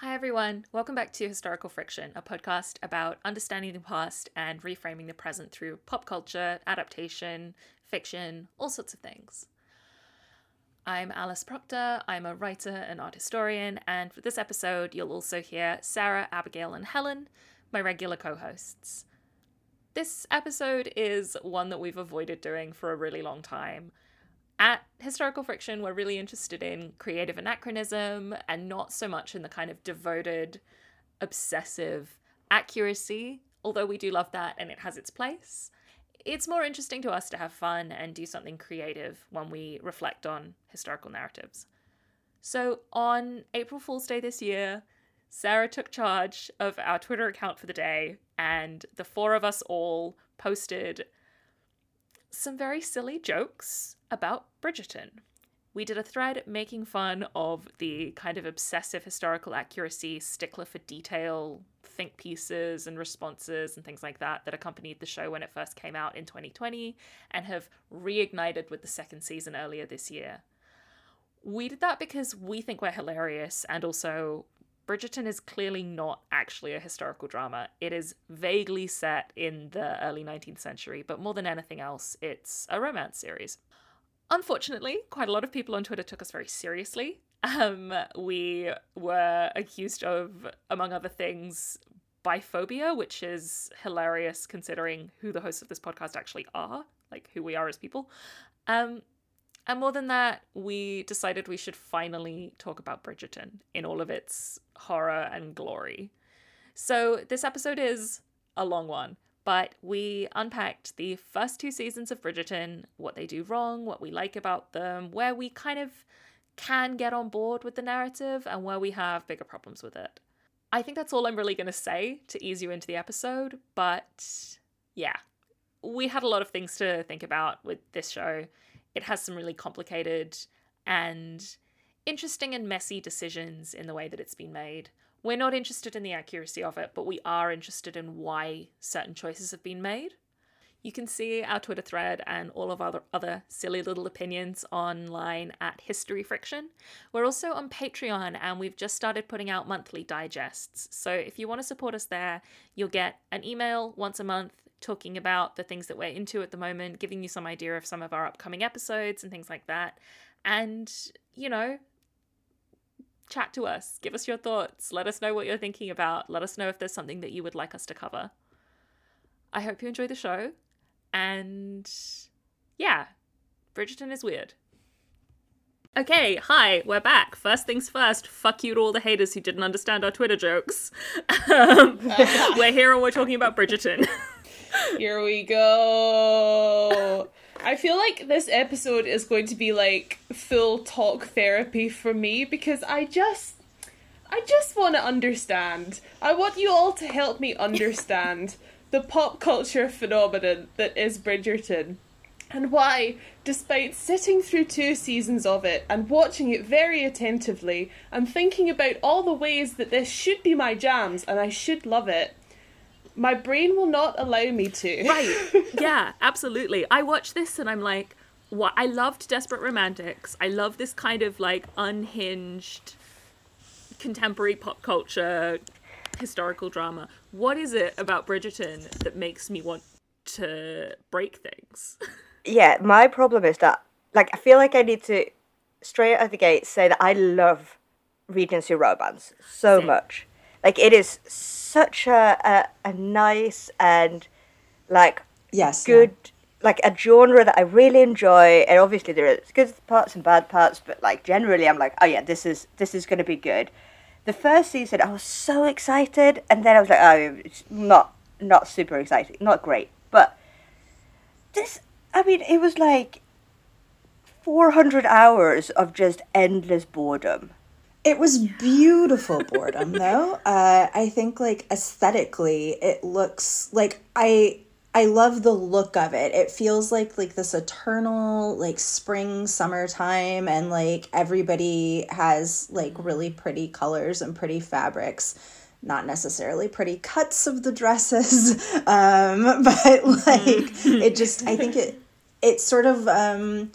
Hi, everyone. Welcome back to Historical Friction, a podcast about understanding the past and reframing the present through pop culture, adaptation, fiction, all sorts of things. I'm Alice Proctor. I'm a writer and art historian, and for this episode, you'll also hear Sarah, Abigail, and Helen, my regular co hosts. This episode is one that we've avoided doing for a really long time. At Historical Friction, we're really interested in creative anachronism and not so much in the kind of devoted, obsessive accuracy, although we do love that and it has its place. It's more interesting to us to have fun and do something creative when we reflect on historical narratives. So, on April Fool's Day this year, Sarah took charge of our Twitter account for the day, and the four of us all posted some very silly jokes about Bridgerton. We did a thread making fun of the kind of obsessive historical accuracy, stickler for detail, think pieces and responses and things like that that accompanied the show when it first came out in 2020 and have reignited with the second season earlier this year. We did that because we think we're hilarious and also Bridgerton is clearly not actually a historical drama. It is vaguely set in the early 19th century, but more than anything else, it's a romance series. Unfortunately, quite a lot of people on Twitter took us very seriously. Um, we were accused of, among other things, biphobia, which is hilarious considering who the hosts of this podcast actually are, like who we are as people. Um, and more than that, we decided we should finally talk about Bridgerton in all of its horror and glory. So, this episode is a long one, but we unpacked the first two seasons of Bridgerton, what they do wrong, what we like about them, where we kind of can get on board with the narrative, and where we have bigger problems with it. I think that's all I'm really going to say to ease you into the episode, but yeah, we had a lot of things to think about with this show. It has some really complicated and interesting and messy decisions in the way that it's been made. We're not interested in the accuracy of it, but we are interested in why certain choices have been made. You can see our Twitter thread and all of our other silly little opinions online at History Friction. We're also on Patreon and we've just started putting out monthly digests. So if you want to support us there, you'll get an email once a month talking about the things that we're into at the moment, giving you some idea of some of our upcoming episodes and things like that. And, you know, chat to us, give us your thoughts, let us know what you're thinking about, let us know if there's something that you would like us to cover. I hope you enjoy the show. And yeah, Bridgerton is weird. Okay, hi, we're back. First things first, fuck you to all the haters who didn't understand our Twitter jokes. Um, we're here and we're talking about Bridgerton. Here we go. I feel like this episode is going to be like full talk therapy for me because I just I just want to understand. I want you all to help me understand the pop culture phenomenon that is Bridgerton and why, despite sitting through two seasons of it and watching it very attentively and thinking about all the ways that this should be my jams and I should love it, my brain will not allow me to. Right. Yeah, absolutely. I watch this and I'm like, what? I loved Desperate Romantics. I love this kind of like unhinged contemporary pop culture historical drama. What is it about Bridgerton that makes me want to break things? Yeah, my problem is that, like, I feel like I need to straight out of the gate say that I love Regency romance so Same. much. Like, it is such a, a, a nice and, like, Yes. good like a genre that I really enjoy. And obviously there are good parts and bad parts but like generally I'm like oh yeah this is this is going to be good. The first season I was so excited and then I was like oh it's not not super exciting not great. But this I mean it was like 400 hours of just endless boredom It was beautiful boredom, though. Uh, I think, like aesthetically, it looks like I I love the look of it. It feels like like this eternal like spring summertime, and like everybody has like really pretty colors and pretty fabrics. Not necessarily pretty cuts of the dresses, um, but like it just I think it it sort of um,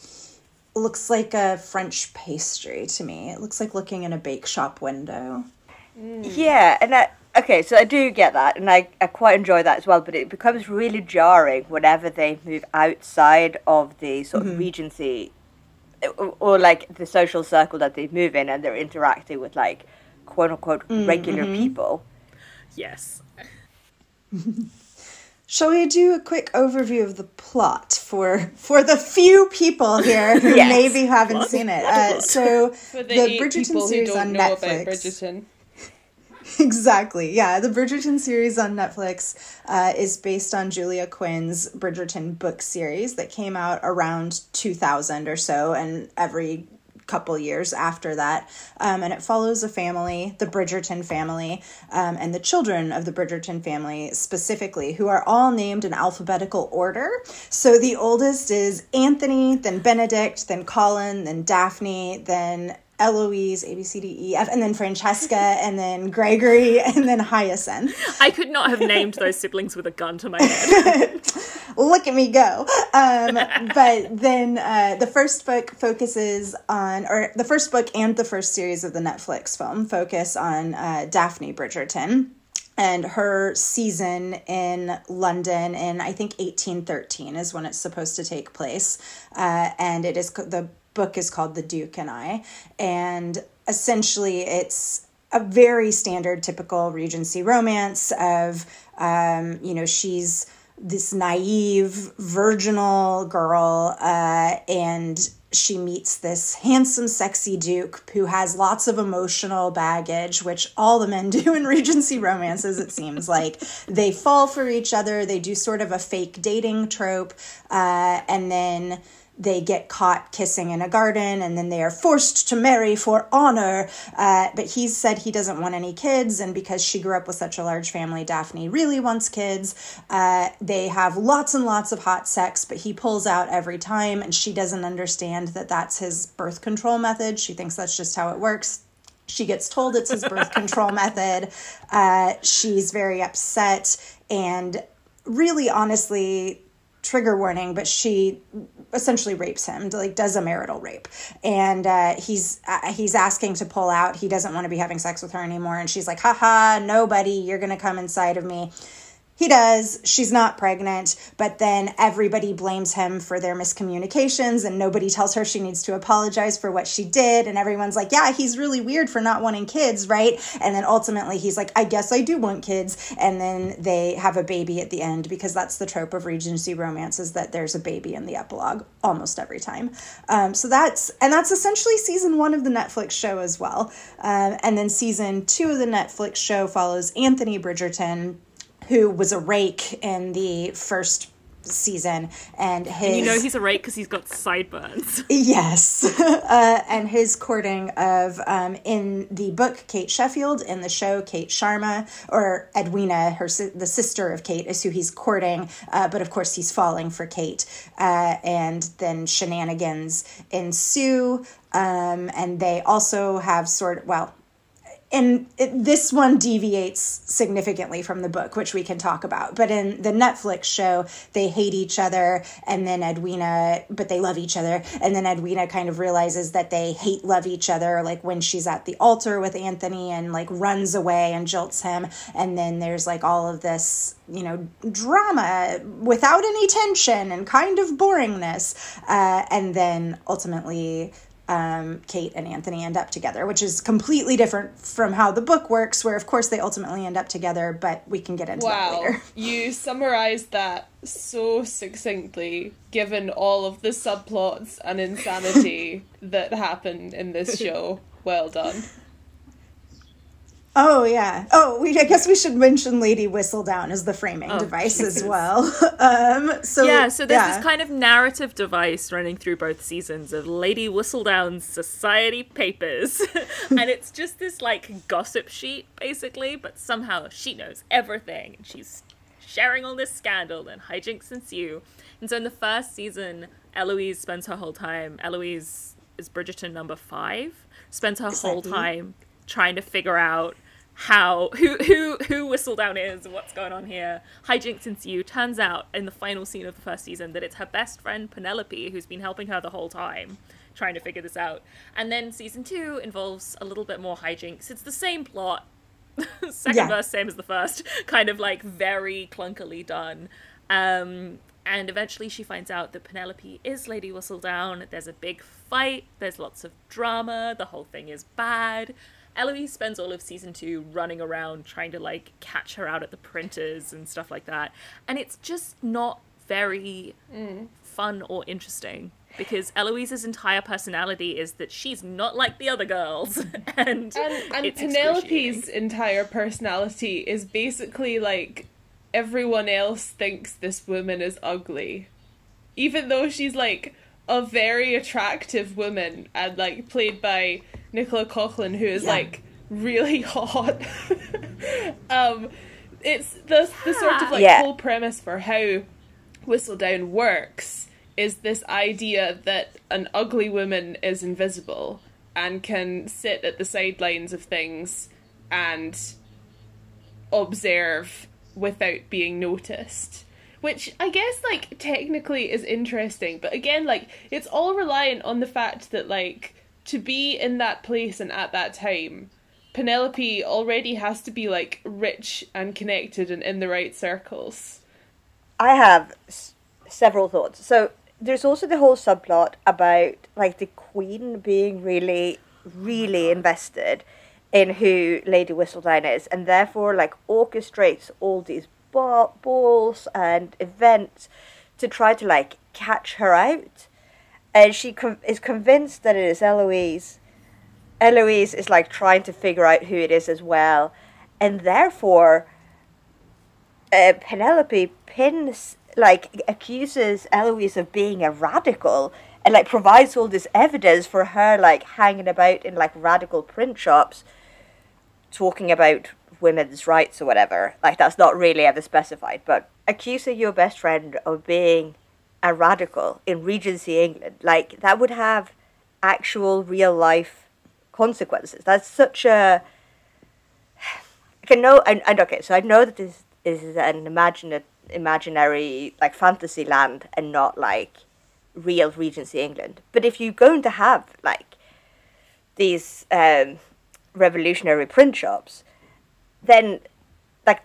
looks like a French pastry to me. It looks like looking in a bake shop window. Mm. Yeah, and I, okay, so I do get that, and I, I quite enjoy that as well. But it becomes really jarring whenever they move outside of the sort of mm-hmm. regency, or, or like the social circle that they move in, and they're interacting with like quote unquote mm, regular mm-hmm. people. Yes. Shall we do a quick overview of the plot for for the few people here who Yes. maybe haven't seen it? Uh, so For the, the eight Bridgerton people who series don't on know Netflix. about Bridgerton. Exactly. Yeah, the Bridgerton series on Netflix uh, is based on Julia Quinn's Bridgerton book series that came out around 2000 or so, and every couple years after that. Um, and it follows a family, the Bridgerton family, um, and the children of the Bridgerton family specifically, who are all named in alphabetical order. So the oldest is Anthony, then Benedict, then Colin, then Daphne, then Eloise, A, B, C, D, E, F, and then Francesca, and then Gregory, and then Hyacinth. I could not have named those siblings with a gun to my head. Look at me go. Um, but then uh, the first book focuses on, or the first book and the first series of the Netflix film focus on uh, Daphne Bridgerton and her season in London in I think 1813 is when it's supposed to take place, uh, and it is the book is called The Duke and I, and essentially it's a very standard, typical Regency romance of um, you know she's this naive, virginal girl, uh, and she meets this handsome, sexy Duke who has lots of emotional baggage, which all the men do in Regency romances, it seems like. They fall for each other, they do sort of a fake dating trope, uh, and then they get caught kissing in a garden and then they are forced to marry for honor. Uh, but he said he doesn't want any kids, and because she grew up with such a large family, Daphne really wants kids. Uh, they have lots and lots of hot sex, but he pulls out every time, and she doesn't understand that that's his birth control method. She thinks that's just how it works. She gets told it's his birth control method. Uh, she's very upset and really honestly trigger warning but she essentially rapes him like does a marital rape. And uh, he's uh, he's asking to pull out. He doesn't want to be having sex with her anymore. And she's like haha nobody you're gonna come inside of me he does. She's not pregnant, but then everybody blames him for their miscommunications, and nobody tells her she needs to apologize for what she did. And everyone's like, Yeah, he's really weird for not wanting kids, right? And then ultimately he's like, I guess I do want kids. And then they have a baby at the end because that's the trope of Regency romances that there's a baby in the epilogue almost every time. Um, so that's, and that's essentially season one of the Netflix show as well. Um, and then season two of the Netflix show follows Anthony Bridgerton who was a rake in the first season and his you know he's a rake because he's got sideburns. yes uh, and his courting of um, in the book kate sheffield in the show kate sharma or edwina her the sister of kate is who he's courting uh, but of course he's falling for kate uh, and then shenanigans ensue um, and they also have sort of well and it, this one deviates significantly from the book, which we can talk about. But in the Netflix show, they hate each other, and then Edwina, but they love each other. And then Edwina kind of realizes that they hate love each other, like when she's at the altar with Anthony and like runs away and jilts him. And then there's like all of this, you know, drama without any tension and kind of boringness. Uh, and then ultimately, um, Kate and Anthony end up together, which is completely different from how the book works, where of course they ultimately end up together, but we can get into that later. you summarized that so succinctly, given all of the subplots and insanity that happen in this show. Well done. Oh yeah. Oh, we. I guess we should mention Lady Whistledown as the framing Oh, device as well. um. So yeah, so there's yeah. this kind of narrative device running through both seasons of Lady Whistledown's society papers. and it's just this like gossip sheet, basically, but somehow she knows everything and she's sharing all this scandal and hijinks ensue. And so in the first season, Eloise spends her whole time Eloise is Bridgerton number five, spends her whole time trying to figure out how who who who Whistledown is, and what's going on here. Hijinks ensue. Turns out in the final scene of the first season that it's her best friend Penelope who's been helping her the whole time, trying to figure this out. And then season two involves a little bit more hijinks. It's the same plot, Second Yeah. verse, same as the first, kind of like very clunkily done. Um, and eventually she finds out that Penelope is Lady Whistledown. There's a big fight, there's lots of drama, the whole thing is bad. Eloise spends all of season two running around trying to like catch her out at the printers and stuff like that. And it's just not very mm. fun or interesting because Eloise's entire personality is that she's not like the other girls. and And, and Penelope's entire personality is basically like everyone else thinks this woman is ugly. Even though she's like a very attractive woman and like played by Nicola Coughlan who is Yeah. like really hot. um it's the the sort of like Yeah. whole premise for how Whistledown works is this idea that an ugly woman is invisible and can sit at the sidelines of things and observe without being noticed. Which I guess like technically is interesting, but again like it's all reliant on the fact that like to be in that place and at that time Penelope already has to be like rich and connected and in the right circles. I have s- several thoughts. So there's also the whole subplot about like the queen being really, really invested in who Lady Whistledown is, and therefore like orchestrates all these ba- balls and events to try to like catch her out. And she con- is convinced that it is Eloise. Eloise is like trying to figure out who it is as well, and therefore uh, Penelope pins like accuses Eloise of being a radical and like provides all this evidence for her like hanging about in like radical print shops talking about women's rights or whatever. Like that's not really ever specified, but accusing your best friend of being a radical in Regency England, like that would have actual real life consequences. That's such a I can know and, and okay, so I know that this is an imagine imaginary like fantasy land and not like real Regency England. But if you're going to have like these um, revolutionary print shops, then like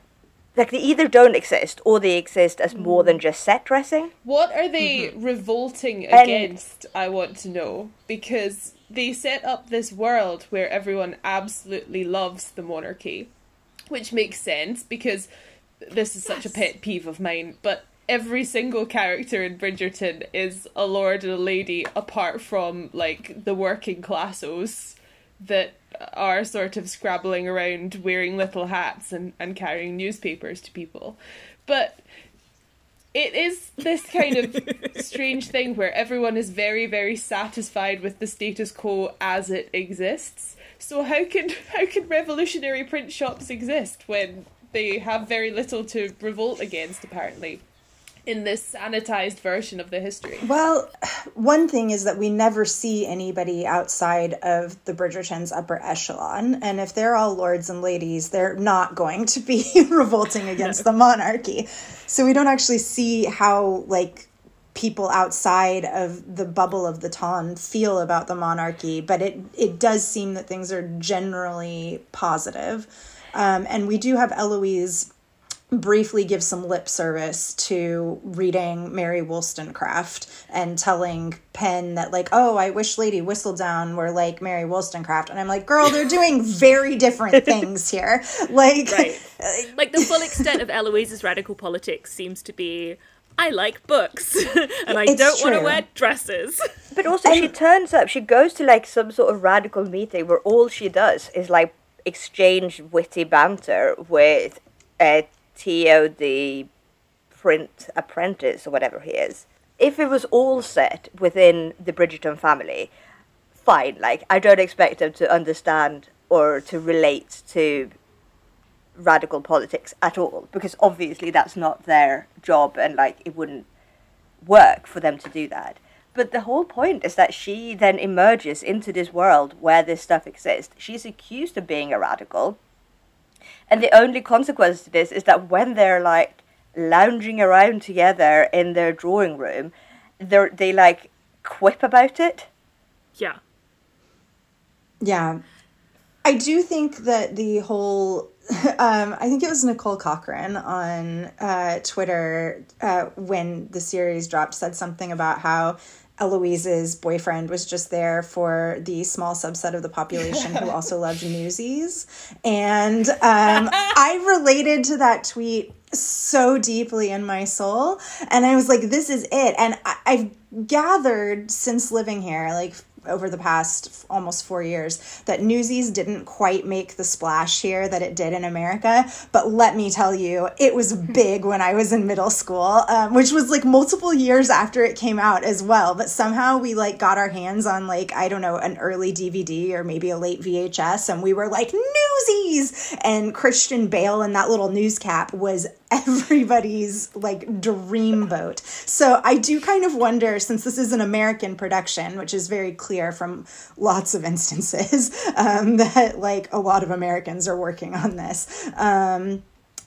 like they either don't exist or they exist as more than mm. just set dressing. What are they mm-hmm. revolting And- against? I want to know because they set up this world where everyone absolutely loves the monarchy, which makes sense because this is such a pet peeve of mine. But every single character in Bridgerton is a lord and a lady, apart from like the working classos that are sort of scrabbling around wearing little hats and, and carrying newspapers to people. But it is this kind of strange thing where everyone is very very satisfied with the status quo as it exists so how can how can revolutionary print shops exist when they have very little to revolt against apparently in this sanitized version of the history Well, one thing is that we never see anybody outside of the Bridgerton's upper echelon. And if they're all lords and ladies, they're not going to be revolting against the monarchy. So we don't actually see how, like, people outside of the bubble of the ton feel about the monarchy. But it, it does seem that things are generally positive. Um, and we do have Eloise briefly give some lip service to reading Mary Wollstonecraft and telling Penn that like, oh, I wish Lady Whistledown were like Mary Wollstonecraft, and I'm like, girl, they're doing very different things here. Like, Right. like the full extent of Eloise's radical politics seems to be I like books and I It's don't want to wear dresses. But also, she turns up. She goes to like some sort of radical meeting where all she does is like exchange witty banter with uh, The print apprentice or whatever he is. If it was all set within the Bridgerton family, fine. Like I don't expect them to understand or to relate to radical politics at all because obviously that's not their job and like it wouldn't work for them to do that. But the whole point is that she then emerges into this world where this stuff exists. She's accused of being a radical. And the only consequence to this is that when they're like lounging around together in their drawing room, they they like quip about it. Yeah. yeah. I do think that the whole um, I think it was Nicola Coughlan on uh, Twitter uh, when the series dropped said something about how Eloise's boyfriend was just there for the small subset of the population who also loved Newsies. And um, I related to that tweet so deeply in my soul. And I was like, this is it. And I- I've gathered since living here, like over the past almost four years that Newsies didn't quite make the splash here that it did in America. But let me tell you, it was big when I was in middle school, um, which was like multiple years after it came out as well. But somehow we like got our hands on like, I don't know, an early DVD or maybe a late VHS. And we were like, Newsies! And Christian Bale in that little news cap was everybody's like dreamboat. So I do kind of wonder, since this is an American production, which is very clear from lots of instances, um, that like a lot of Americans are working on this. Um,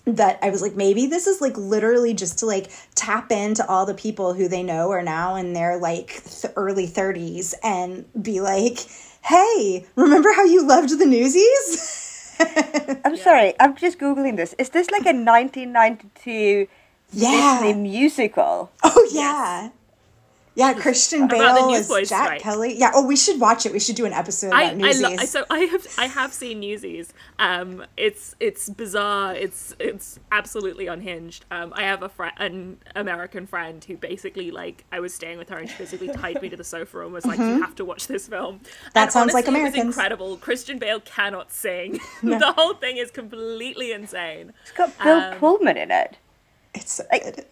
that I was like, maybe this is like literally just to like tap into all the people who they know are now in their like th- early 30s and be like, hey, remember how you loved the newsies? I'm sorry, I'm just googling this. Is this like a 1992 Yeah. Disney musical? Oh yeah. Yeah, Christian Bale as Newsboys Jack strike. Kelly. Yeah. Oh, we should watch it. We should do an episode about I, I Newsies. lo- so I have I have seen Newsies. Um, it's it's bizarre. It's it's absolutely unhinged. Um, I have a friend, an American friend who basically like I was staying with her and she basically tied me to the sofa and was like, "You have to watch this film." Mm-hmm. That And sounds like honestly, It was incredible. Christian Bale cannot sing. the whole thing is completely insane. It's got Bill Um, Pullman in it. it's so Like- good.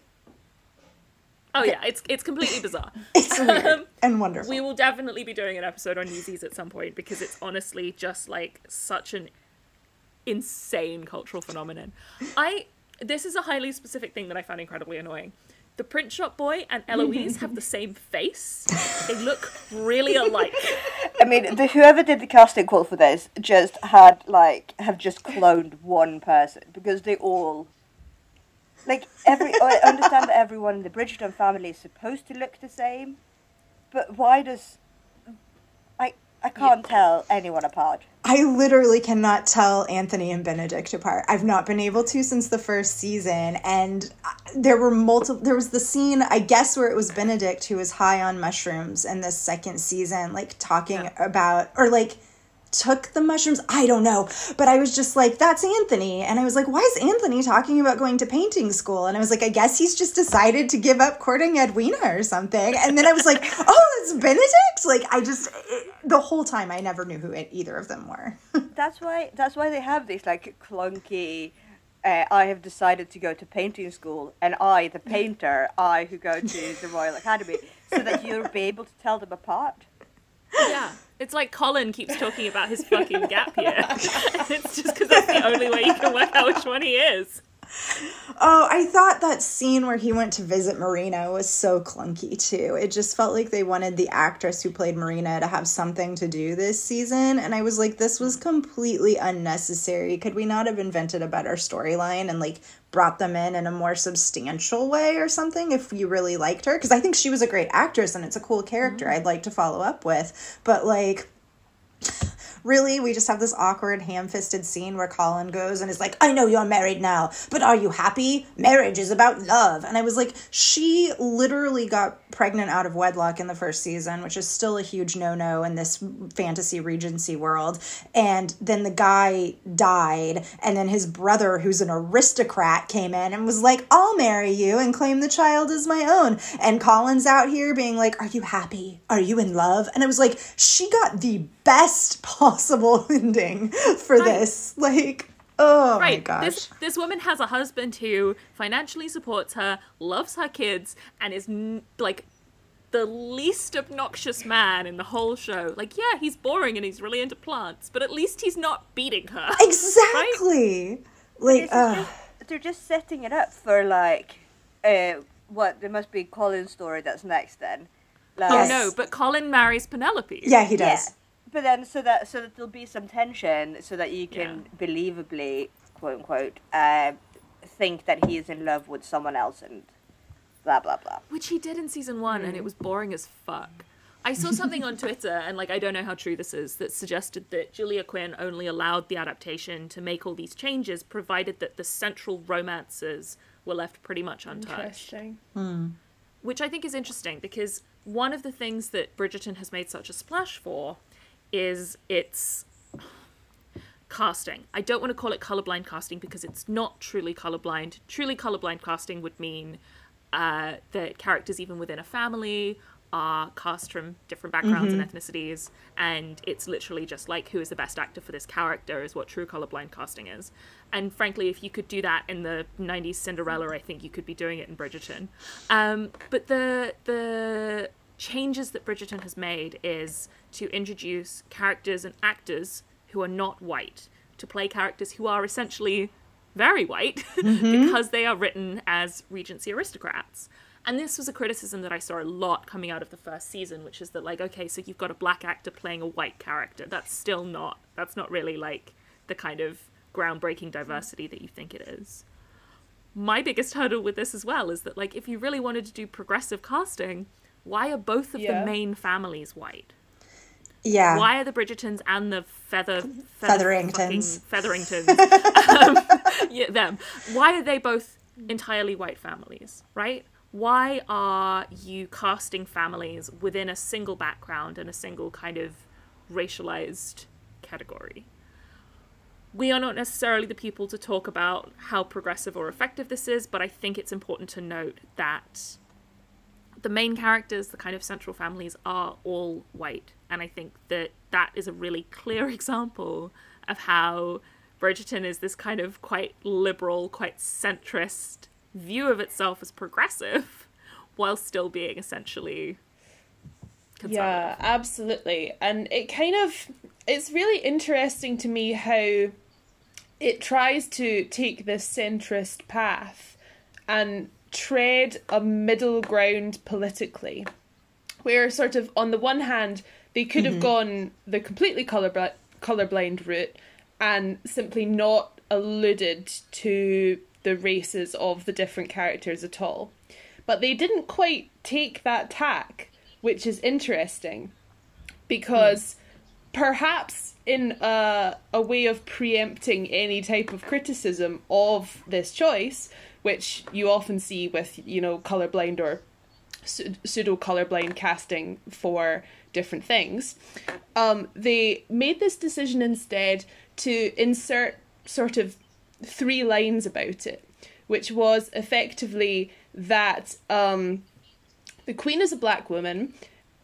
Oh yeah, it's it's completely bizarre. It's weird Um, and wonderful. We will definitely be doing an episode on Newsies at some point because it's honestly just like such an insane cultural phenomenon. I this is a highly specific thing that I found incredibly annoying. The print shop boy and Eloise have the same face. They look really alike. I mean, the, whoever did the casting call for this just had like have just cloned one person because they all like every. I understand that everyone in the Bridgerton family is supposed to look the same, but why does I I can't tell anyone apart. I literally cannot tell Anthony and Benedict apart. I've not been able to since the first season, and uh, there were multiple. There was the scene, I guess, where it was Benedict who was high on mushrooms in the second season, like talking Yeah. about or like took the mushrooms. I don't know, but I was just like, "That's Anthony," and I was like, "Why is Anthony talking about going to painting school?" And I was like, "I guess he's just decided to give up courting Edwina or something." And then I was like, "Oh, it's Benedict!" Like I just it, the whole time I never knew who it, either of them were. That's why. That's why they have these like clunky. Uh, I have decided to go to painting school, and I, the painter, I who go to the Royal Academy, so that you'll be able to tell them apart. Yeah. It's like Colin keeps talking about his fucking gap year. it's just because that's the only way you can work out which one he is. Oh, I thought that scene where he went to visit Marina was so clunky too. It just felt like they wanted the actress who played Marina to have something to do this season. And I was like, this was completely unnecessary. Could we not have invented a better storyline and like brought them in in a more substantial way or something if you really liked her? Because I think she was a great actress and it's a cool character mm-hmm. I'd like to follow up with. But like, really? We just have this awkward ham-fisted scene where colin goes and is like i know you're married now but are you happy? Marriage is about love. And i was like she literally got pregnant out of wedlock in the first season which is still a huge no-no in this fantasy regency world. And then the guy died and then his brother who's an aristocrat came in and was like i'll marry you and claim the child as my own. And colin's out here being like are you happy? Are you in love? And i was like she got the best possible ending for this like oh my Right. gosh This this woman has a husband who financially supports her, loves her kids, and is n- like the least obnoxious man in the whole show. Like, yeah, he's boring and he's really into plants, but at least he's not beating her. exactly like uh, just, they're just setting it up for like, uh, what there must be Colin's story that's next then. Like, Oh no, but Colin marries Penelope. yeah he yeah. Does But then so that so that there'll be some tension, so that you can believably, quote unquote, uh, think that he is in love with someone else and blah blah blah. Which he did in season one, and it was boring as fuck. I saw something on Twitter, and like I don't know how true this is, that suggested that Julia Quinn only allowed the adaptation to make all these changes, provided that the central romances were left pretty much untouched. Interesting. Which I think is interesting because one of the things that Bridgerton has made such a splash for is its casting. I don't want to call it colorblind casting because it's not truly colorblind. Truly colorblind casting would mean uh, that characters, even within a family, are cast from different backgrounds and ethnicities, and it's literally just like who is the best actor for this character is what true colorblind casting is. And frankly, if you could do that in the '90s Cinderella, I think you could be doing it in Bridgerton. Um, but the the changes that Bridgerton has made is to introduce characters and actors who are not white to play characters who are essentially very white mm-hmm. because they are written as Regency aristocrats. And this was a criticism that I saw a lot coming out of the first season, which is that like, okay, so you've got a black actor playing a white character. That's still not that's not really like the kind of groundbreaking diversity that you think it is. My biggest hurdle with this as well is that like if you really wanted to do progressive casting, why are both of Yeah. the main families white? Yeah. Why are the Bridgertons and the feather, feather Featheringtons. Featheringtons, um, yeah, them? Why are they both entirely white families? Right? Why are you casting families within a single background and a single kind of racialized category? We are not necessarily the people to talk about how progressive or effective this is, but I think it's important to note that the main characters, the kind of central families, are all white. And I think that that is a really clear example of how Bridgerton is this kind of quite liberal, quite centrist view of itself as progressive, while still being essentially. Yeah, absolutely. And it kind of it's really interesting to me how it tries to take this centrist path and tread a middle ground politically. Where sort of on the one hand they could have mm-hmm. gone the completely color colorblind route and simply not alluded to the races of the different characters at all. But they didn't quite take that tack, which is interesting because perhaps in a, a way of preempting any type of criticism of this choice, which you often see with, you know, colorblind or pseudo colorblind casting for different things, um, they made this decision instead to insert sort of three lines about it, which was effectively that um, the Queen is a black woman,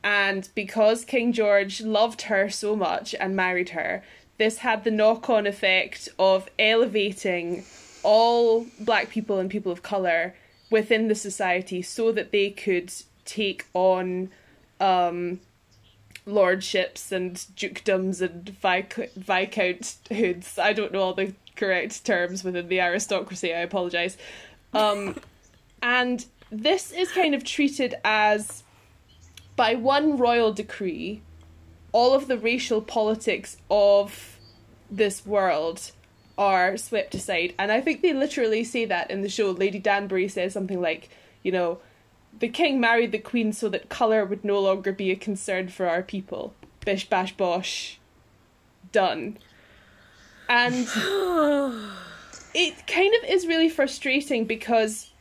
and because King George loved her so much and married her, this had the knock on effect of elevating all black people and people of colour within the society so that they could take on um, lordships and dukedoms and visc- viscounthoods. I don't know all the correct terms within the aristocracy, I apologise. Um, and this is kind of treated as by one royal decree, all of the racial politics of this world are swept aside. And I think they literally say that in the show. Lady Danbury says something like, you know, the king married the queen so that colour would no longer be a concern for our people. Bish bash bosh. Done. And it kind of is really frustrating because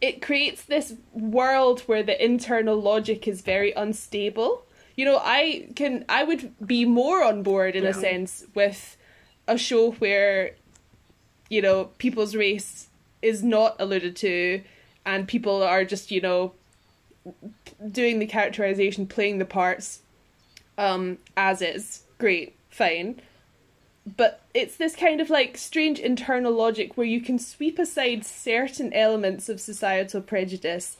it creates this world where the internal logic is very unstable. You know, I can I would be more on board in a sense with a show where you know people's race is not alluded to and people are just you know doing the characterization playing the parts um as is. Great. Fine. But it's this kind of like strange internal logic where you can sweep aside certain elements of societal prejudice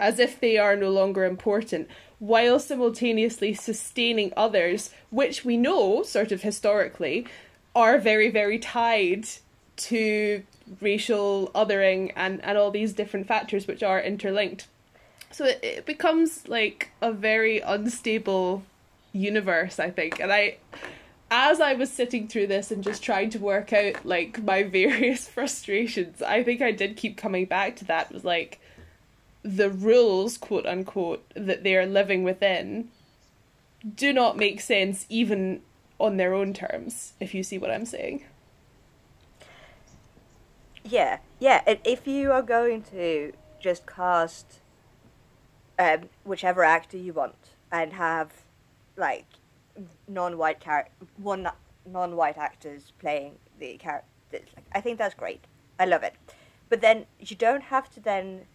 as if they are no longer important while simultaneously sustaining others which we know sort of historically are very very tied to racial othering and and all these different factors which are interlinked. So it, it becomes like a very unstable universe i think. And i as I was sitting through this and just trying to work out like my various frustrations, I think I did keep coming back to that was like the rules, quote unquote, that they are living within do not make sense even on their own terms, if you see what I'm saying. Yeah, yeah. If you are going to just cast um, whichever actor you want and have like non-white character, one non-white actors playing the characters, I think that's great. I love it. But then you don't have to then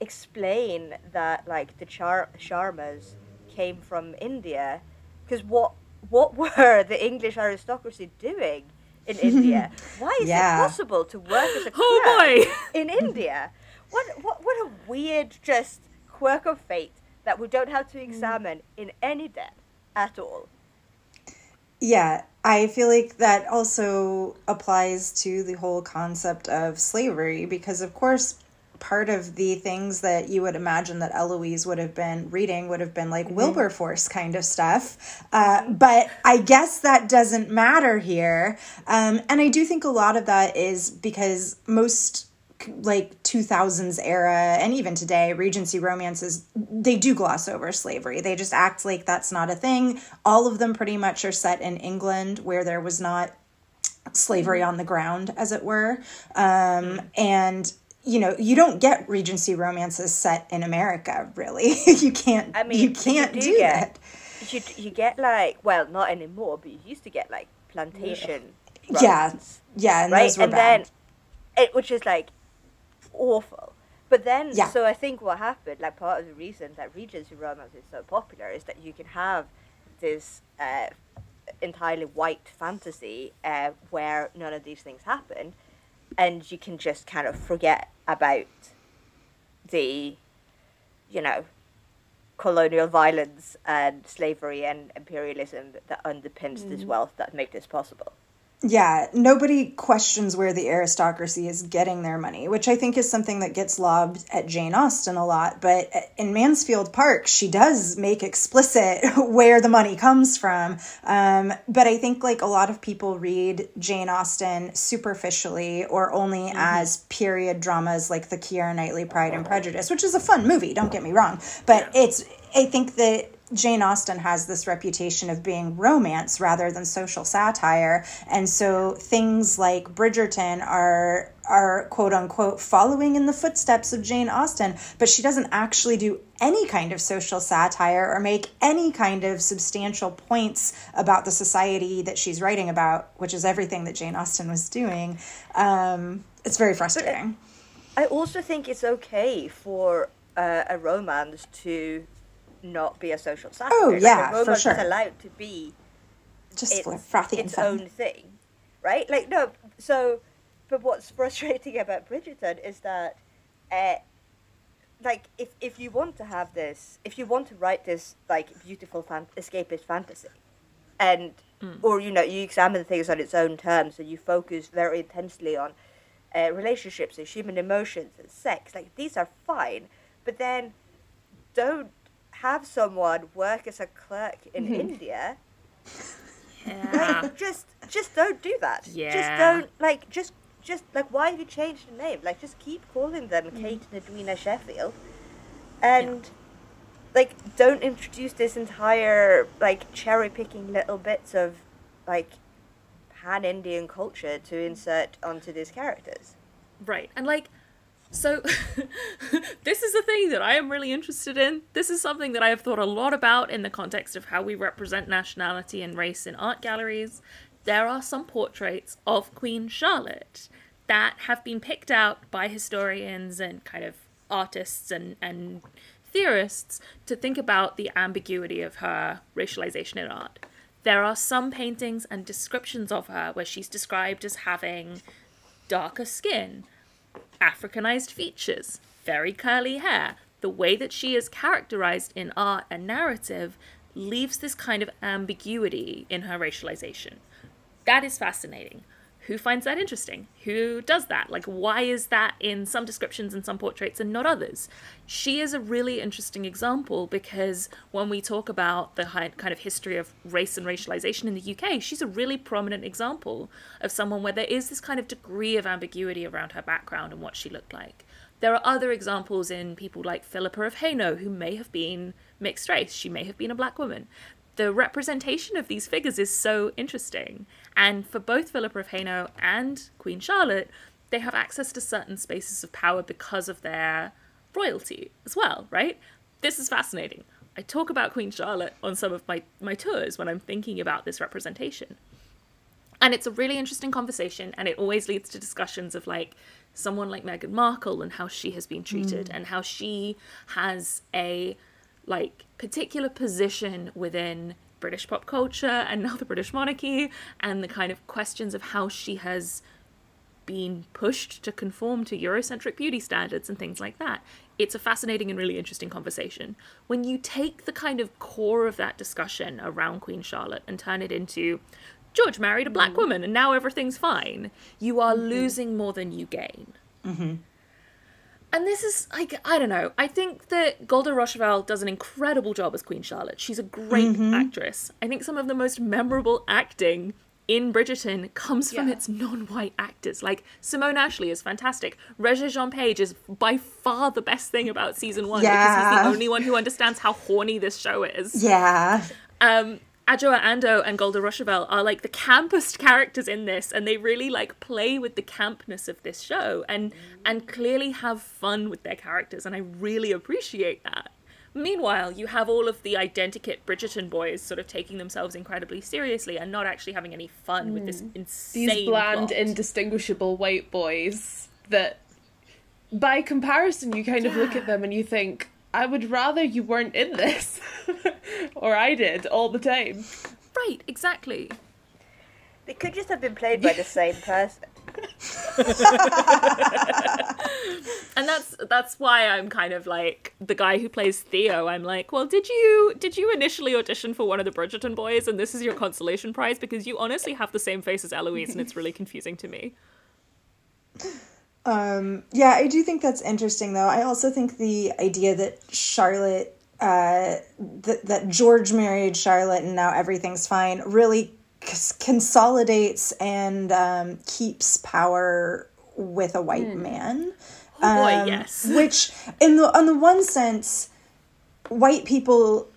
explain that like the Char- Sharmas came from India, because what what were the English aristocracy doing in India? Why is Yeah. it possible to work as a Oh, boy. in India? What what what a weird just quirk of fate that we don't have to mm. examine in any depth at all. Yeah, I feel like that also applies to the whole concept of slavery because, of course, part of the things that you would imagine that Eloise would have been reading would have been like Wilberforce kind of stuff. Uh, but I guess that doesn't matter here. Um, and I do think a lot of that is because most like 2000s era and even today regency romances they do gloss over slavery. They just act like that's not a thing. All of them pretty much are set in england where there was not slavery on the ground as it were. Um, and you know you don't get regency romances set in america really you can't I mean, you you can't do do get- that You you get like well not anymore, but you used to get like plantation. yeah yeah and right? those were and bad then, it, which is like awful. But then, Yeah. so I think what happened, like part of the reason that Regency romance is so popular is that you can have this uh, entirely white fantasy uh, where none of these things happen, and you can just kind of forget about the, you know, colonial violence and slavery and imperialism that underpins this mm-hmm. wealth that make this possible. Yeah, nobody questions where the aristocracy is getting their money, which I think is something that gets lobbed at Jane Austen a lot. But in Mansfield Park, she does make explicit where the money comes from. Um, but I think like a lot of people read Jane Austen superficially or only as period dramas like the Keira Knightley Pride and Prejudice, which is a fun movie, don't get me wrong. But it's, I think that Jane Austen has this reputation of being romance rather than social satire, and so things like Bridgerton are are quote unquote following in the footsteps of Jane Austen, but she doesn't actually do any kind of social satire or make any kind of substantial points about the society that she's writing about, which is everything that Jane Austen was doing. Um, it's very frustrating. I also think it's okay for uh, a romance to not be a social satire. Oh, Like, yeah, a for sure. is allowed to be Just its, frothy and its own thing, right? Like no, so but what's frustrating about Bridgerton is that, uh, like if if you want to have this, if you want to write this like beautiful fan- escapist fantasy, and or you know you examine things on its own terms and you focus very intensely on uh, relationships and human emotions and sex, like these are fine, but then don't have someone work as a clerk in mm-hmm. India Yeah. like, just just don't do that. Yeah. Just don't like just just like why have you changed the name? Like just keep calling them mm. Kate and Edwina Sheffield. And like don't introduce this entire like cherry picking little bits of like pan Indian culture to insert onto these characters. Right. And like so this is a thing that I am really interested in. This is something that I have thought a lot about in the context of how we represent nationality and race in art galleries. There are some portraits of Queen Charlotte that have been picked out by historians and kind of artists and, and theorists to think about the ambiguity of her racialization in art. There are some paintings and descriptions of her where she's described as having darker skin, Africanized features, very curly hair. The way that she is characterized in art and narrative leaves this kind of ambiguity in her racialization. That is fascinating. Who finds that interesting? Who does that? Like, why is that in some descriptions and some portraits and not others? She is a really interesting example because when we talk about the kind of history of race and racialization in the UK, she's a really prominent example of someone where there is this kind of degree of ambiguity around her background and what she looked like. There are other examples in people like Philippa of Hainaut, who may have been mixed race. She may have been a black woman the representation of these figures is so interesting. And for both Philippa of Hainaut and Queen Charlotte, they have access to certain spaces of power because of their royalty as well, right? This is fascinating. I talk about Queen Charlotte on some of my, my tours when I'm thinking about this representation. And it's a really interesting conversation, and it always leads to discussions of like someone like Meghan Markle and how she has been treated, mm. and how she has a like particular position within British pop culture and now the British monarchy, and the kind of questions of how she has been pushed to conform to Eurocentric beauty standards and things like that. It's a fascinating and really interesting conversation. When you take the kind of core of that discussion around Queen Charlotte and turn it into George married a black mm. woman and now everything's fine. You are mm-hmm. losing more than you gain. Mm-hmm. And this is like I don't know. I think that Golda Rosheuvel does an incredible job as Queen Charlotte. She's a great mm-hmm. actress. I think some of the most memorable acting in Bridgerton comes from its non-white actors. Like Simone Ashley is fantastic. Regé-Jean Page is by far the best thing about season one yeah. because he's the only one who understands how horny this show is. Yeah. Um, Adjoa Andoh and Golda Rosheuvel are like the campest characters in this, and they really like play with the campness of this show and and clearly have fun with their characters, and I really appreciate that. Meanwhile, you have all of the identikit Bridgerton boys sort of taking themselves incredibly seriously and not actually having any fun mm. with this hmm. insane these bland, plot. indistinguishable white boys that, by comparison, you kind of look at them and you think, I would rather you weren't in this. or I did all the time. Right, exactly. They could just have been played by the same person. and that's that's why I'm kind of like the guy who plays Theo. I'm like, well, did you did you initially audition for one of the Bridgerton boys, and this is your consolation prize because you honestly have the same face as Eloise, and it's really confusing to me. Um, yeah, I do think that's interesting, though. I also think the idea that Charlotte, uh, that that George married Charlotte and now everything's fine, really c- consolidates and um, keeps power with a white mm. man. Oh boy, um, yes. which, in the on the one sense, white people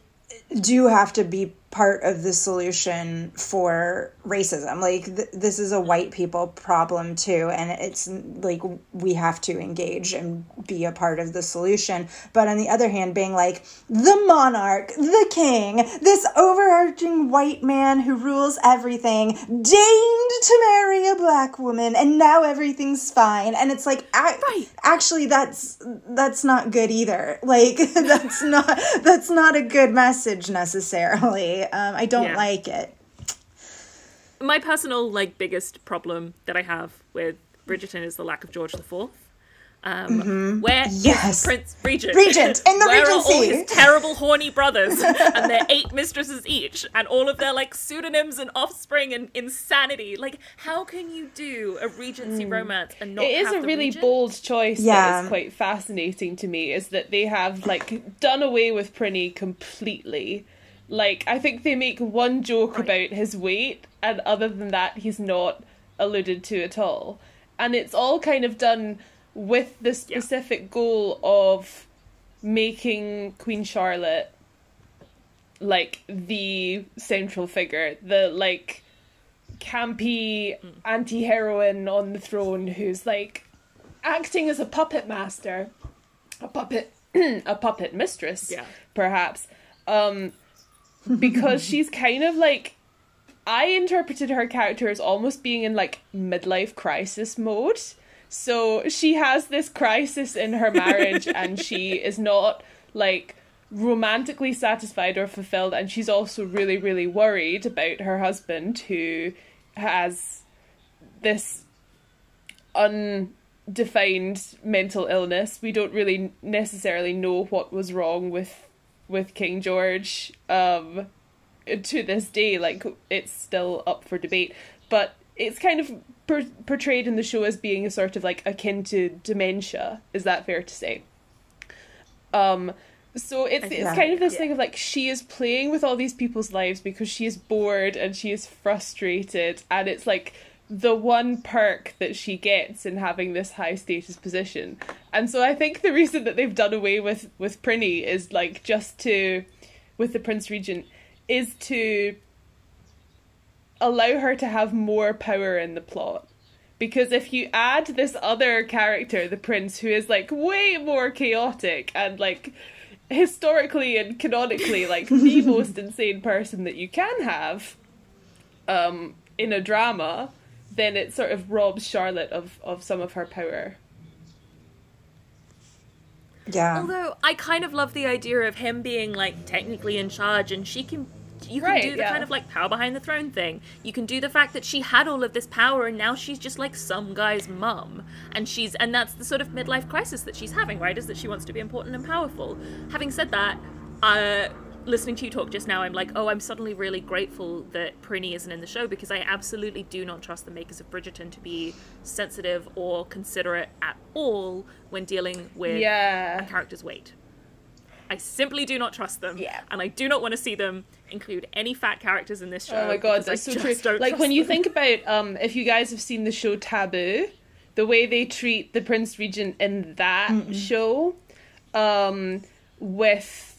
do have to be part of the solution for racism. Like th- this is a white people problem too and it's like we have to engage and be a part of the solution. But on the other hand being like the monarch, the king, this overarching white man who rules everything deigned to marry a black woman and now everything's fine. And it's like I, right. actually that's that's not good either. Like that's not that's not a good message necessarily. Um, I don't yeah. like it. My personal like biggest problem that I have with Bridgerton is the lack of George the Fourth. Um, mm-hmm. Where yes. Prince Regent? Regent in the where Regency. are all his terrible horny brothers and their eight mistresses each, and all of their like pseudonyms and offspring and insanity? Like, how can you do a Regency mm. romance and not? It is a really Regent? bold choice. Yeah. that is quite fascinating to me. Is that they have like done away with Prinny completely like, I think they make one joke right. about his weight, and other than that, he's not alluded to at all. And it's all kind of done with the specific yeah. goal of making Queen Charlotte like the central figure, the like campy mm. anti heroine on the throne who's like acting as a puppet master, a puppet, a puppet mistress, yeah. perhaps. Um, because she's kind of like I interpreted her character as almost being in like midlife crisis mode. So she has this crisis in her marriage and she is not like romantically satisfied or fulfilled and she's also really really worried about her husband who has this undefined mental illness. We don't really necessarily know what was wrong with with King George um, to this day. Like it's still up for debate, but it's kind of per- portrayed in the show as being a sort of like akin to dementia. Is that fair to say? Um, so it's it's kind of this yeah. thing of like she is playing with all these people's lives because she is bored and she is frustrated, and it's like the one perk that she gets in having this high status position. And so I think the reason that they've done away with with Prinny is like just to with the Prince Regent is to allow her to have more power in the plot. Because if you add this other character, the prince, who is like way more chaotic and like historically and canonically like the most insane person that you can have um, in a drama, then it sort of robs Charlotte of, of some of her power. Yeah. Although I kind of love the idea of him being like technically in charge and she can you can Right, do the yeah. kind of like power behind the throne thing. You can do the fact that she had all of this power and now she's just like some guy's mum. And she's and that's the sort of midlife crisis that she's having, right? Is that she wants to be important and powerful. Having said that, uh listening to you talk just now, I'm like, oh, I'm suddenly really grateful that Prinny isn't in the show because I absolutely do not trust the makers of Bridgerton to be sensitive or considerate at all when dealing with Yeah. a character's weight. I simply do not trust them. Yeah. And I do not want to see them include any fat characters in this show. Oh my god, because I that's so true. Like when you them. think about um if you guys have seen the show Taboo, the way they treat the Prince Regent in that show, um, with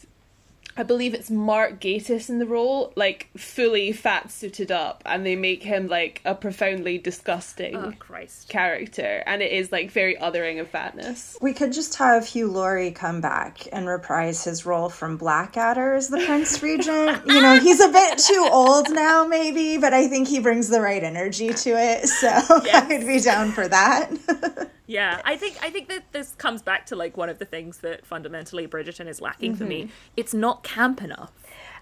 I believe it's Mark Gatiss in the role, like fully fat suited up, and they make him like a profoundly disgusting Oh Christ. character, and it is like very othering of fatness. We could just have Hugh Laurie come back and reprise his role from Blackadder as the Prince Regent. You know, he's a bit too old now, maybe, but I think he brings the right energy to it, so Yes. I'd be down for that. Yeah, I think I think that this comes back to like one of the things that fundamentally Bridgerton is lacking for me. Mm-hmm. It's not camp enough.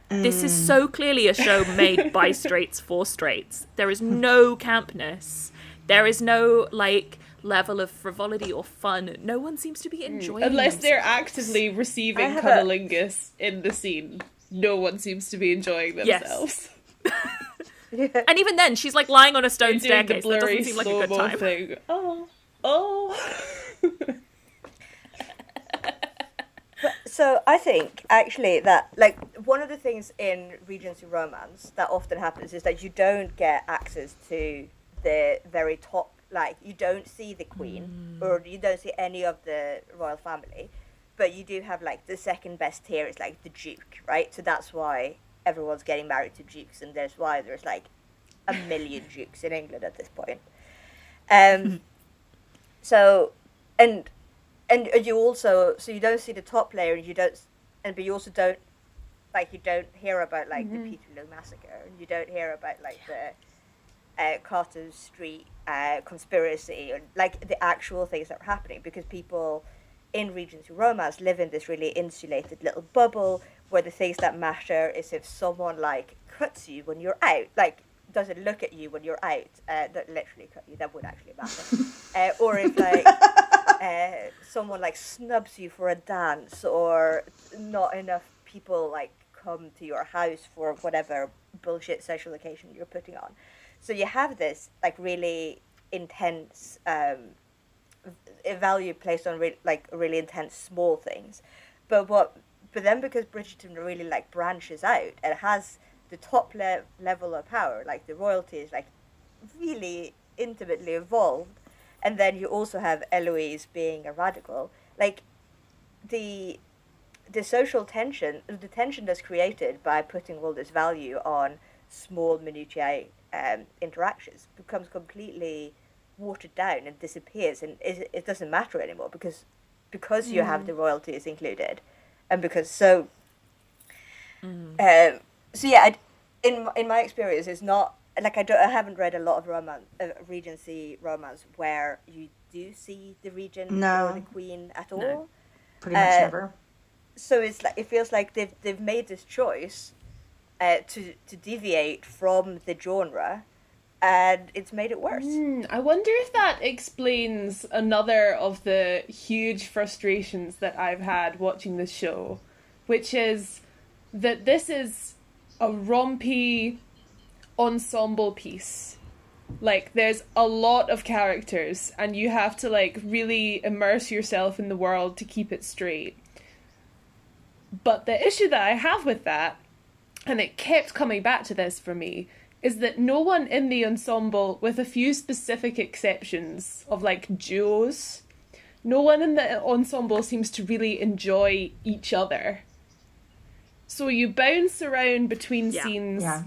This is mm. so clearly a show made by straights for straights. There is hmm. no campness. There is no like level of frivolity or fun. No one seems to be hmm. enjoying Unless they're actively receiving I have a- cunnilingus in the scene, no one seems to be enjoying Yes. themselves. And even then, she's like lying on a stone doing the staircase. That doesn't seem like a good time. thing. Oh, oh. So I think actually that like one of the things in Regency romance that often happens is that you don't get access to the very top like you don't see the queen or you don't see any of the royal family but you do have like the second best tier is like the duke right? So that's why everyone's getting married to dukes and there's why there's like a million dukes in england at this point. Um so and and you also so you don't see the top layer and you don't and but you also don't like you don't hear about like the Peterloo massacre and you don't hear about like the uh, Cato Street uh, conspiracy and like the actual things that are happening because people in Regency romance live in this really insulated little bubble where the things that matter is if someone like cuts you when you're out like doesn't look at you when you're out uh, that literally cut you that would actually matter. Uh, or if like uh, someone like snubs you for a dance or not enough people like come to your house for whatever bullshit social occasion you're putting on. So you have this like really intense um, value placed on re- like really intense small things. But what but then because bridgerton really like branches out and has the top le- level of power like the royalty is like really intimately involved and then you also have Eloise being a radical. Like the the social tension, the tension that's created by putting all this value on small minutiae um, interactions becomes completely watered down and disappears, and it, it doesn't matter anymore because because you have the royalties included, and because so. Um, so yeah, I, in in my experience, it's not like I don't. I haven't read a lot of romance, uh, Regency romance where you do see the regent No. or the queen at all. Pretty much Uh, never. So it's like it feels like they've they've made this choice uh, to to deviate from the genre, and it's made it worse. Hmm, I wonder if that explains another of the huge frustrations that I've had watching this show, which is that this is a rompy ensemble piece. Like there's a lot of characters and you have to like really immerse yourself in the world to keep it straight. But the issue that I have with that and it kept coming back to this for me is that no one in the ensemble with a few specific exceptions of like duos no one in the ensemble seems to really enjoy each other So you bounce around between Yeah. scenes. Yeah.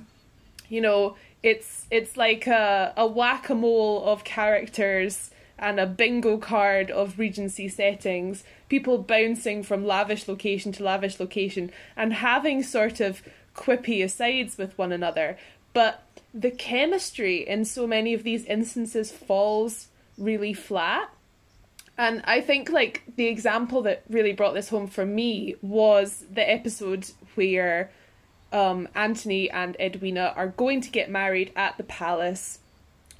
You know, it's it's like a, a whack a mole of characters and a bingo card of Regency settings, people bouncing from lavish location to lavish location and having sort of quippy asides with one another. But the chemistry in so many of these instances falls really flat. And I think like the example that really brought this home for me was the episode where um, Anthony and Edwina are going to get married at the palace.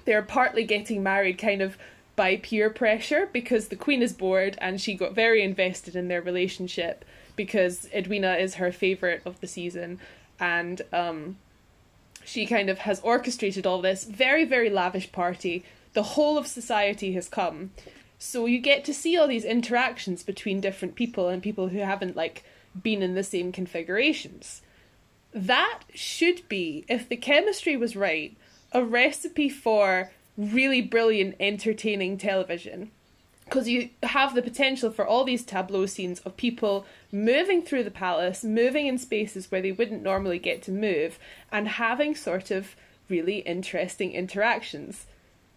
They're partly getting married kind of by peer pressure because the queen is bored and she got very invested in their relationship because Edwina is her favorite of the season and um, she kind of has orchestrated all this very very lavish party. The whole of society has come. So you get to see all these interactions between different people and people who haven't like been in the same configurations that should be, if the chemistry was right, a recipe for really brilliant, entertaining television. Because you have the potential for all these tableau scenes of people moving through the palace, moving in spaces where they wouldn't normally get to move, and having sort of really interesting interactions.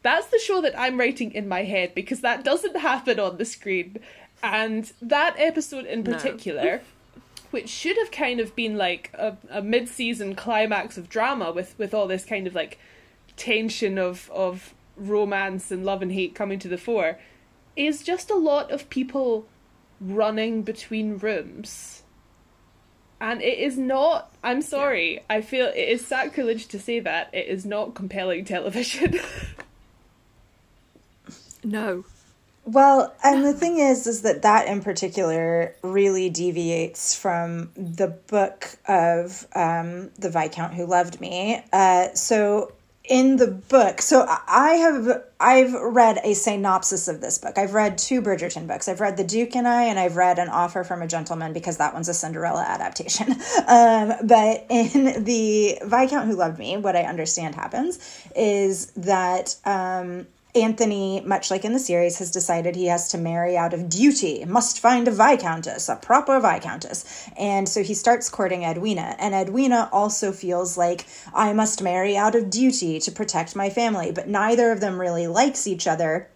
That's the show that I'm writing in my head because that doesn't happen on the screen. And that episode in No. Which should have kind of been like a, a mid-season climax of drama with with all this kind of like tension of of romance and love and hate coming to the fore is just a lot of people running between rooms. And it is not i'm sorry i feel it is sacrilege to say that it is not compelling television. No. Well, and the thing is, is that that in particular really deviates from the book of um, the Viscount Who Loved Me. Uh, so in the book, so I have I've read a synopsis of this book. I've read two Bridgerton books. I've read The Duke and I, and I've read An Offer from a Gentleman because that one's a Cinderella adaptation. Um, but in the Viscount Who Loved Me, what I understand happens is that. Um, Anthony, much like in the series, has decided he has to marry out of duty, must find a viscountess, a proper viscountess. And so he starts courting Edwina. And Edwina also feels like I must marry out of duty to protect my family, but neither of them really likes each other.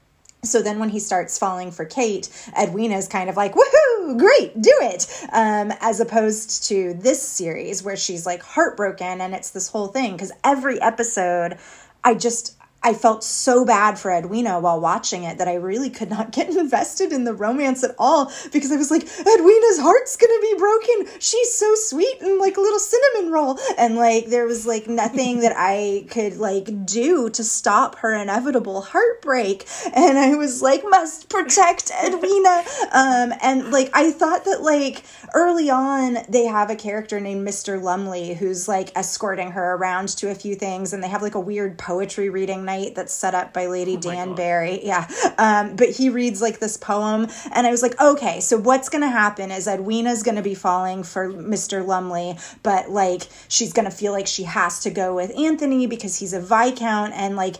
So then when he starts falling for Kate, Edwina is kind of like, woohoo, great, do it. Um, as opposed to this series where she's like heartbroken and it's this whole thing. Because every episode, I just, I felt so bad for Edwina while watching it that I really could not get invested in the romance at all because I was like, Edwina's heart's gonna be broken. She's so sweet and like a little cinnamon roll. And like, there was like nothing that I could like do to stop her inevitable heartbreak. And I was like, must protect Edwina. Um, and like, I thought that like early on, they have a character named Mr. Lumley who's like escorting her around to a few things and they have like a weird poetry reading night that's set up by Lady Oh my God. Danbury. Yeah. Um, but he reads like this poem, and I was like, okay, so what's gonna happen is Edwina's gonna be falling for Mr. Lumley, but like she's gonna feel like she has to go with Anthony because he's a Viscount, and like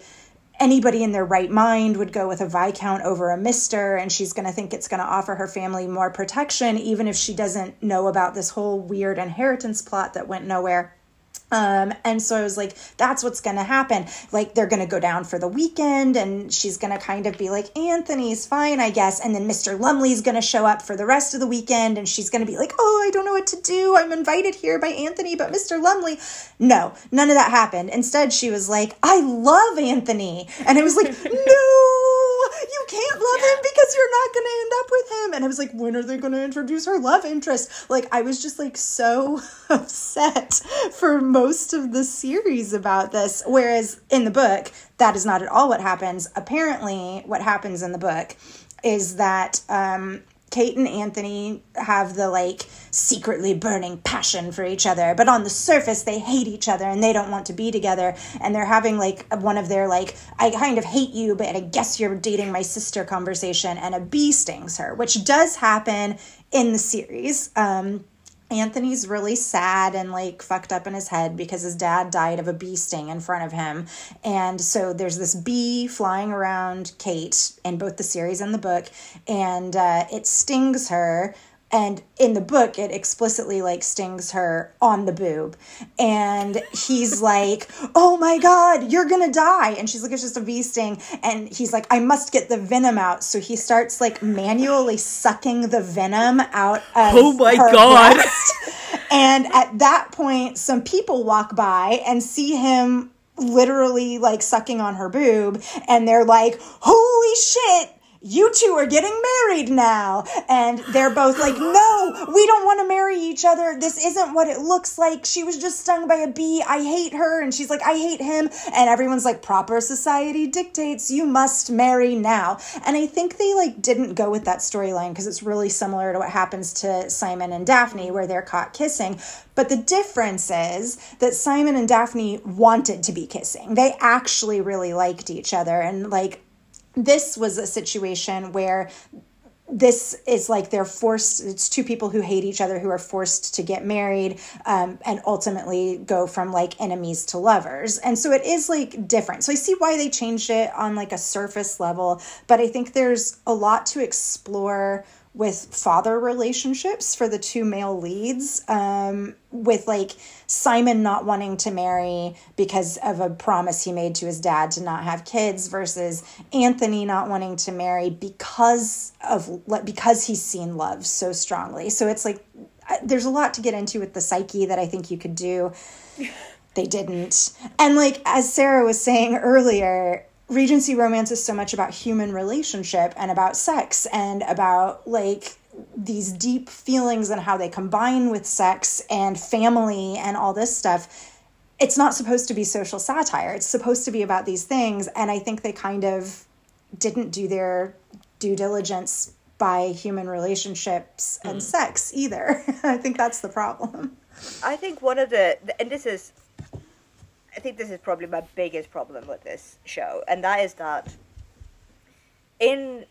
anybody in their right mind would go with a viscount over a mister and she's going to think it's going to offer her family more protection even if she doesn't know about this whole weird inheritance plot that went nowhere um, and so I was like, that's what's going to happen. Like, they're going to go down for the weekend, and she's going to kind of be like, Anthony's fine, I guess. And then Mr. Lumley's going to show up for the rest of the weekend, and she's going to be like, oh, I don't know what to do. I'm invited here by Anthony, but Mr. Lumley. No, none of that happened. Instead, she was like, I love Anthony. And I was like, no, you can't love him because you're not going to end up with him. And I was like, when are they going to introduce her love interest? Like, I was just like so upset for most of the series about this. Whereas in the book, that is not at all what happens. Apparently, what happens in the book is that um, Kate and Anthony have the like secretly burning passion for each other, but on the surface they hate each other and they don't want to be together. And they're having like one of their like, I kind of hate you, but I guess you're dating my sister conversation. And a bee stings her, which does happen in the series. Um, Anthony's really sad and like fucked up in his head because his dad died of a bee sting in front of him. And so there's this bee flying around Kate in both the series and the book, and uh, it stings her. And in the book it explicitly like stings her on the boob. And he's like oh my god you're gonna die. And she's like it's just a bee sting. And he's like i must get the venom out. So he starts like manually sucking the venom out of Oh my her God. and at that point some people walk by and see him literally like sucking on her boob. And they're like holy shit you two are getting married now. And they're both like, no, we don't want to marry each other. This isn't what it looks like. She was just stung by a bee. I hate her. And she's like, I hate him. And everyone's like, proper society dictates you must marry now. And I think they like didn't go with that storyline because it's really similar to what happens to Simon and Daphne where they're caught kissing. But the difference is that Simon and Daphne wanted to be kissing. They actually really liked each other. And like, this was a situation where this is like they're forced it's two people who hate each other who are forced to get married um, and ultimately go from like enemies to lovers. And so it is like different. So i see why they changed it on like a surface level but i think there's a lot to explore with father relationships for the two male leads um, with like simon not wanting to marry because of a promise he made to his dad to not have kids versus anthony not wanting to marry because of because he's seen love so strongly. So it's like there's a lot to get into with the psyche that i think you could do. They didn't. And like as sarah was saying earlier Regency romance is so much about human relationship and about sex and about like these deep feelings and how they combine with sex and family and all this stuff. It's not supposed to be social satire. It's supposed to be about these things. And I think they kind of didn't do their due diligence by human relationships and hmm. sex either. I think that's the problem. I think one of the, and this is, I think this is probably my biggest problem with this show, and that is that in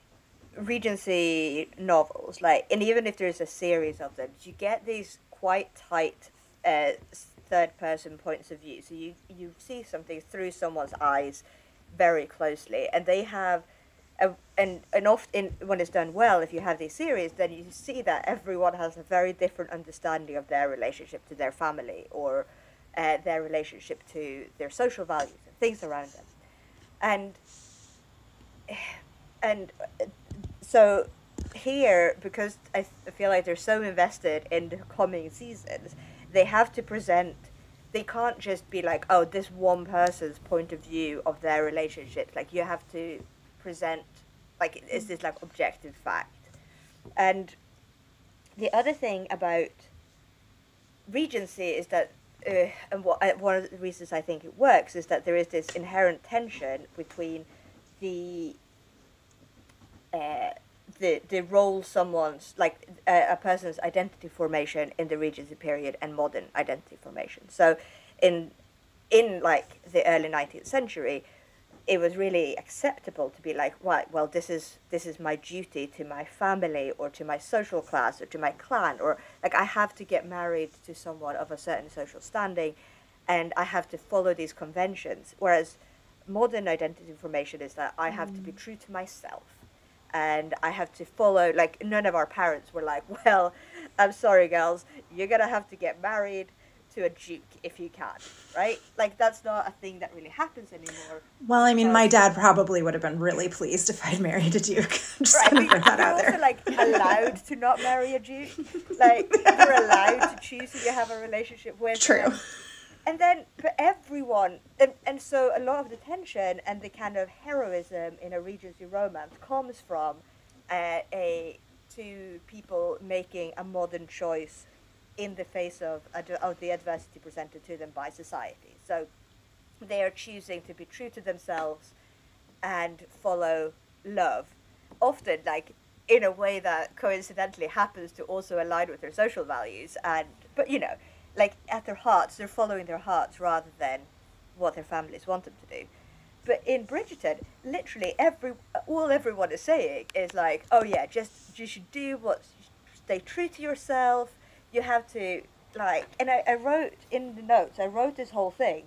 Regency novels, like, and even if there's a series of them, you get these quite tight uh, third person points of view. So you, you see something through someone's eyes very closely, and they have. A, and and often when it's done well, if you have these series, then you see that everyone has a very different understanding of their relationship to their family or uh, their relationship to their social values and things around them, and and uh, so here because I feel like they're so invested in the coming seasons, they have to present. They can't just be like, oh, this one person's point of view of their relationship. Like you have to present, like, is this like objective fact? And the other thing about Regency is that uh, and what uh, one of the reasons I think it works is that there is this inherent tension between the uh, the the role someone's like uh, a person's identity formation in the Regency period and modern identity formation. So, in in like the early nineteenth century, it was really acceptable to be like, right, well, this is this is my duty to my family or to my social class or to my clan or like I have to get married to someone of a certain social standing, and I have to follow these conventions. Whereas modern identity formation is that I have to be mm. true to myself, and I have to follow. Like none of our parents were like, well, I'm sorry, girls, you're gonna have to get married to a duke if you can, right? Like that's not a thing that really happens anymore. Well, I mean, my dad probably would have been really pleased if I'd married a duke. I'm just Right, gonna put that you're out also there. like allowed to not marry a duke. Like you're allowed to choose who you have a relationship with. True. And then, but everyone, and, and so a lot of the tension and the kind of heroism in a Regency romance comes from uh, a two people making a modern choice in the face of of the adversity presented to them by society. So they are choosing to be true to themselves and follow love, often like in a way that coincidentally happens to also align with their social values. And but you know, like at their hearts, they're following their hearts rather than what their families want them to do. But in Bridgerton, literally every all everyone is saying is like, oh yeah, just you should do what, stay true to yourself. You have to like, and I, I wrote in the notes, I wrote this whole thing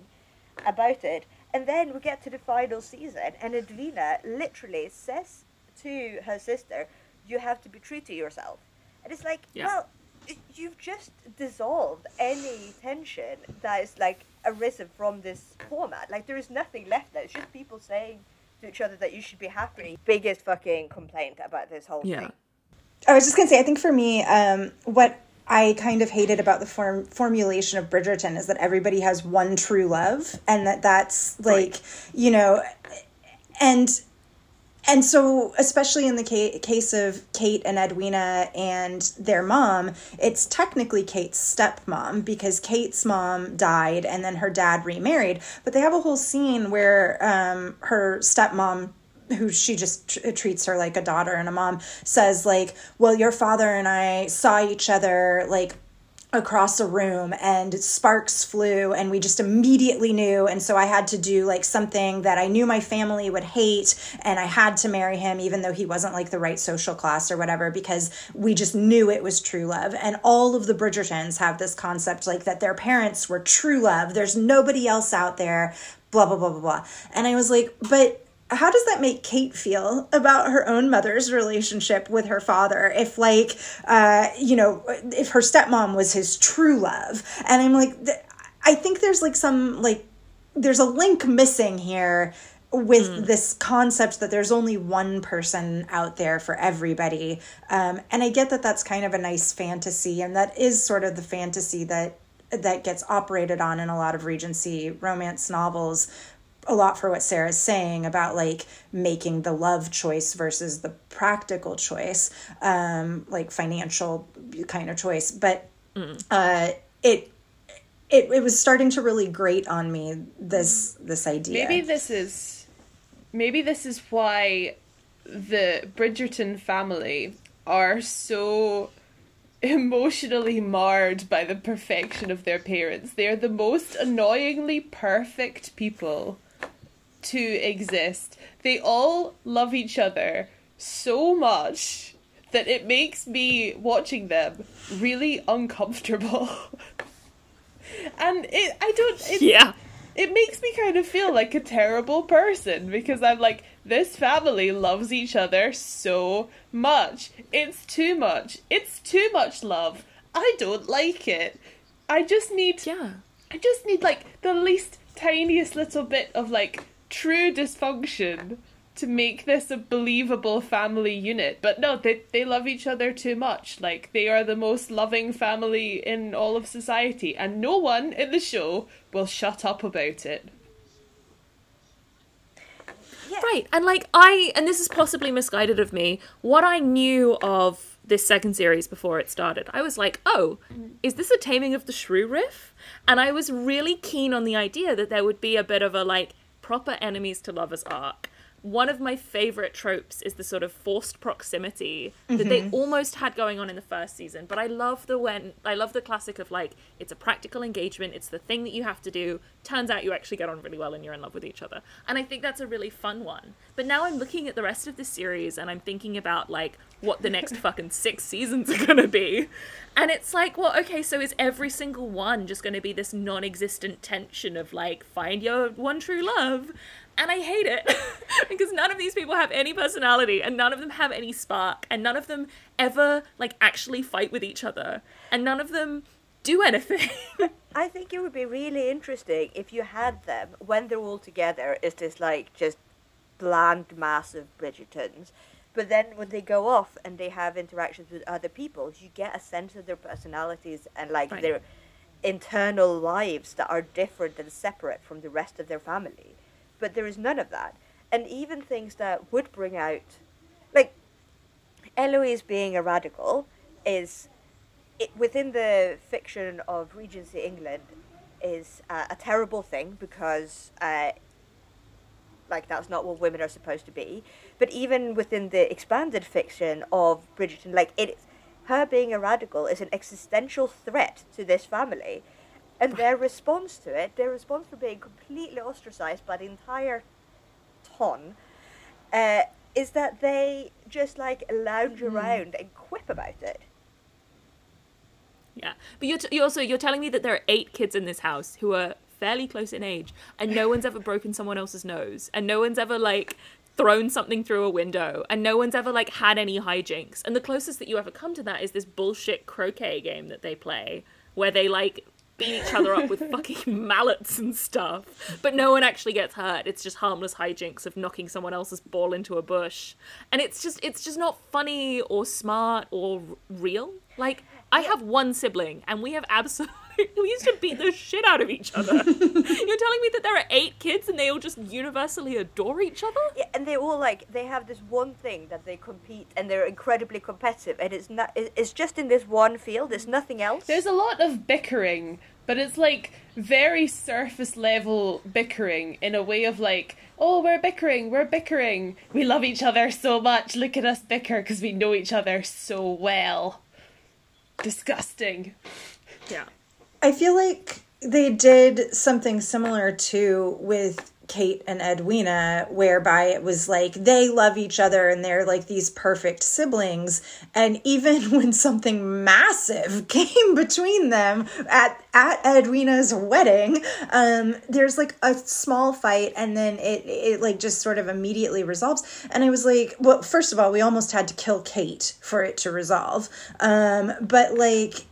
about it, and then we get to the final season, and Edwina literally says to her sister, "You have to be true to yourself." And it's like, Yeah. well, you've just dissolved any tension that is like arisen from this format. Like there is nothing left there. It's just people saying to each other that you should be happy. Biggest fucking complaint about this whole Yeah. thing. I was just gonna say, I think for me, um, what I kind of hated about the form formulation of Bridgerton is that everybody has one true love, and that that's like, you know, and and so especially in the ca- case of Kate and Edwina and their mom, it's technically Kate's stepmom because Kate's mom died and then her dad remarried. But they have a whole scene where um, her stepmom who she just tr- treats her like a daughter and a mom says like well your father and i saw each other like across a room and sparks flew and we just immediately knew. And so i had to do like something that i knew my family would hate and i had to marry him even though he wasn't like the right social class or whatever because we just knew it was true love. And all of the bridgertons have this concept like that their parents were true love. There's nobody else out there blah blah blah blah blah. And i was like but how does that make Kate feel about her own mother's relationship with her father? If, like, uh, you know, if her stepmom was his true love. And I'm like, th- I think there's like some, like, there's a link missing here with this concept that there's only one person out there for everybody. Um, and I get that that's kind of a nice fantasy, and that is sort of the fantasy that that gets operated on in a lot of Regency romance novels a lot for what Sarah's saying about like making the love choice versus the practical choice, um, like financial kind of choice. But uh, it, it it was starting to really grate on me this this idea. Maybe this is maybe this is why the Bridgerton family are so emotionally marred by the perfection of their parents. They are the most annoyingly perfect people to exist. They all love each other so much that it makes me watching them really uncomfortable. and it I don't it, Yeah. it makes me kind of feel like a terrible person because I'm like, this family loves each other so much. It's too much. It's too much love. I don't like it. I just need Yeah. I just need like the least tiniest little bit of like true dysfunction to make this a believable family unit. But no, they they love each other too much. Like they are the most loving family in all of society and no one in the show will shut up about it. Right. And like I and this is possibly misguided of me, what I knew of this second series before it started, I was like, "Oh, is this a taming of the shrew riff?" And I was really keen on the idea that there would be a bit of a like proper enemies to lovers arc. One of my favorite tropes is the sort of forced proximity that they mm-hmm. almost had going on in the first season. But I love the when I love the classic of like it's a practical engagement, it's the thing that you have to do. Turns out you actually get on really well and you're in love with each other. And I think that's a really fun one. But now I'm looking at the rest of the series and I'm thinking about like what the next fucking six seasons are gonna be. And it's like, well, okay, so is every single one just gonna be this non existent tension of like find your one true love? And I hate it because none of these people have any personality and none of them have any spark and none of them ever like actually fight with each other and none of them do anything. I think it would be really interesting if you had them when they're all together. Is this like just bland mass of Bridgertons? But then when they go off and they have interactions with other people, you get a sense of their personalities and like Right. their internal lives that are different and separate from the rest of their family. But there is none of that. And even things that would bring out, like Eloise being a radical, is it, within the fiction of Regency England is uh, a terrible thing because uh, like that's not what women are supposed to be. But even within the expanded fiction of Bridgerton, like it, her being a radical is an existential threat to this family, and their response to it, their response for being completely ostracized by the entire ton, uh, is that they just like lounge around and quip about it. Yeah, but you're, t- you're also you're telling me that there are eight kids in this house who are fairly close in age, and no one's ever broken someone else's nose, and no one's ever like thrown something through a window and no one's ever like had any hijinks. And the closest that you ever come to that is this bullshit croquet game that they play where they like beat each other up with fucking mallets and stuff. But no one actually gets hurt. It's just harmless hijinks of knocking someone else's ball into a bush. And it's just it's just not funny or smart or r- real. Like I have one sibling and we have absolutely we used to beat the shit out of each other. You're telling me that there are eight kids and they all just universally adore each other? Yeah, and they all like they have this one thing that they compete and they're incredibly competitive and it's not it's just in this one field there's nothing else There's a lot of bickering, but it's like very surface level bickering in a way of like, oh, we're bickering, we're bickering. We love each other so much. Look at us bicker because we know each other so well. Disgusting. Yeah. I feel like they did something similar to with Kate and Edwina, whereby it was like they love each other and they're like these perfect siblings. And even when something massive came between them at at Edwina's wedding, um, there's like a small fight and then it it like just sort of immediately resolves. And I was like, well, first of all, we almost had to kill Kate for it to resolve. Um, but like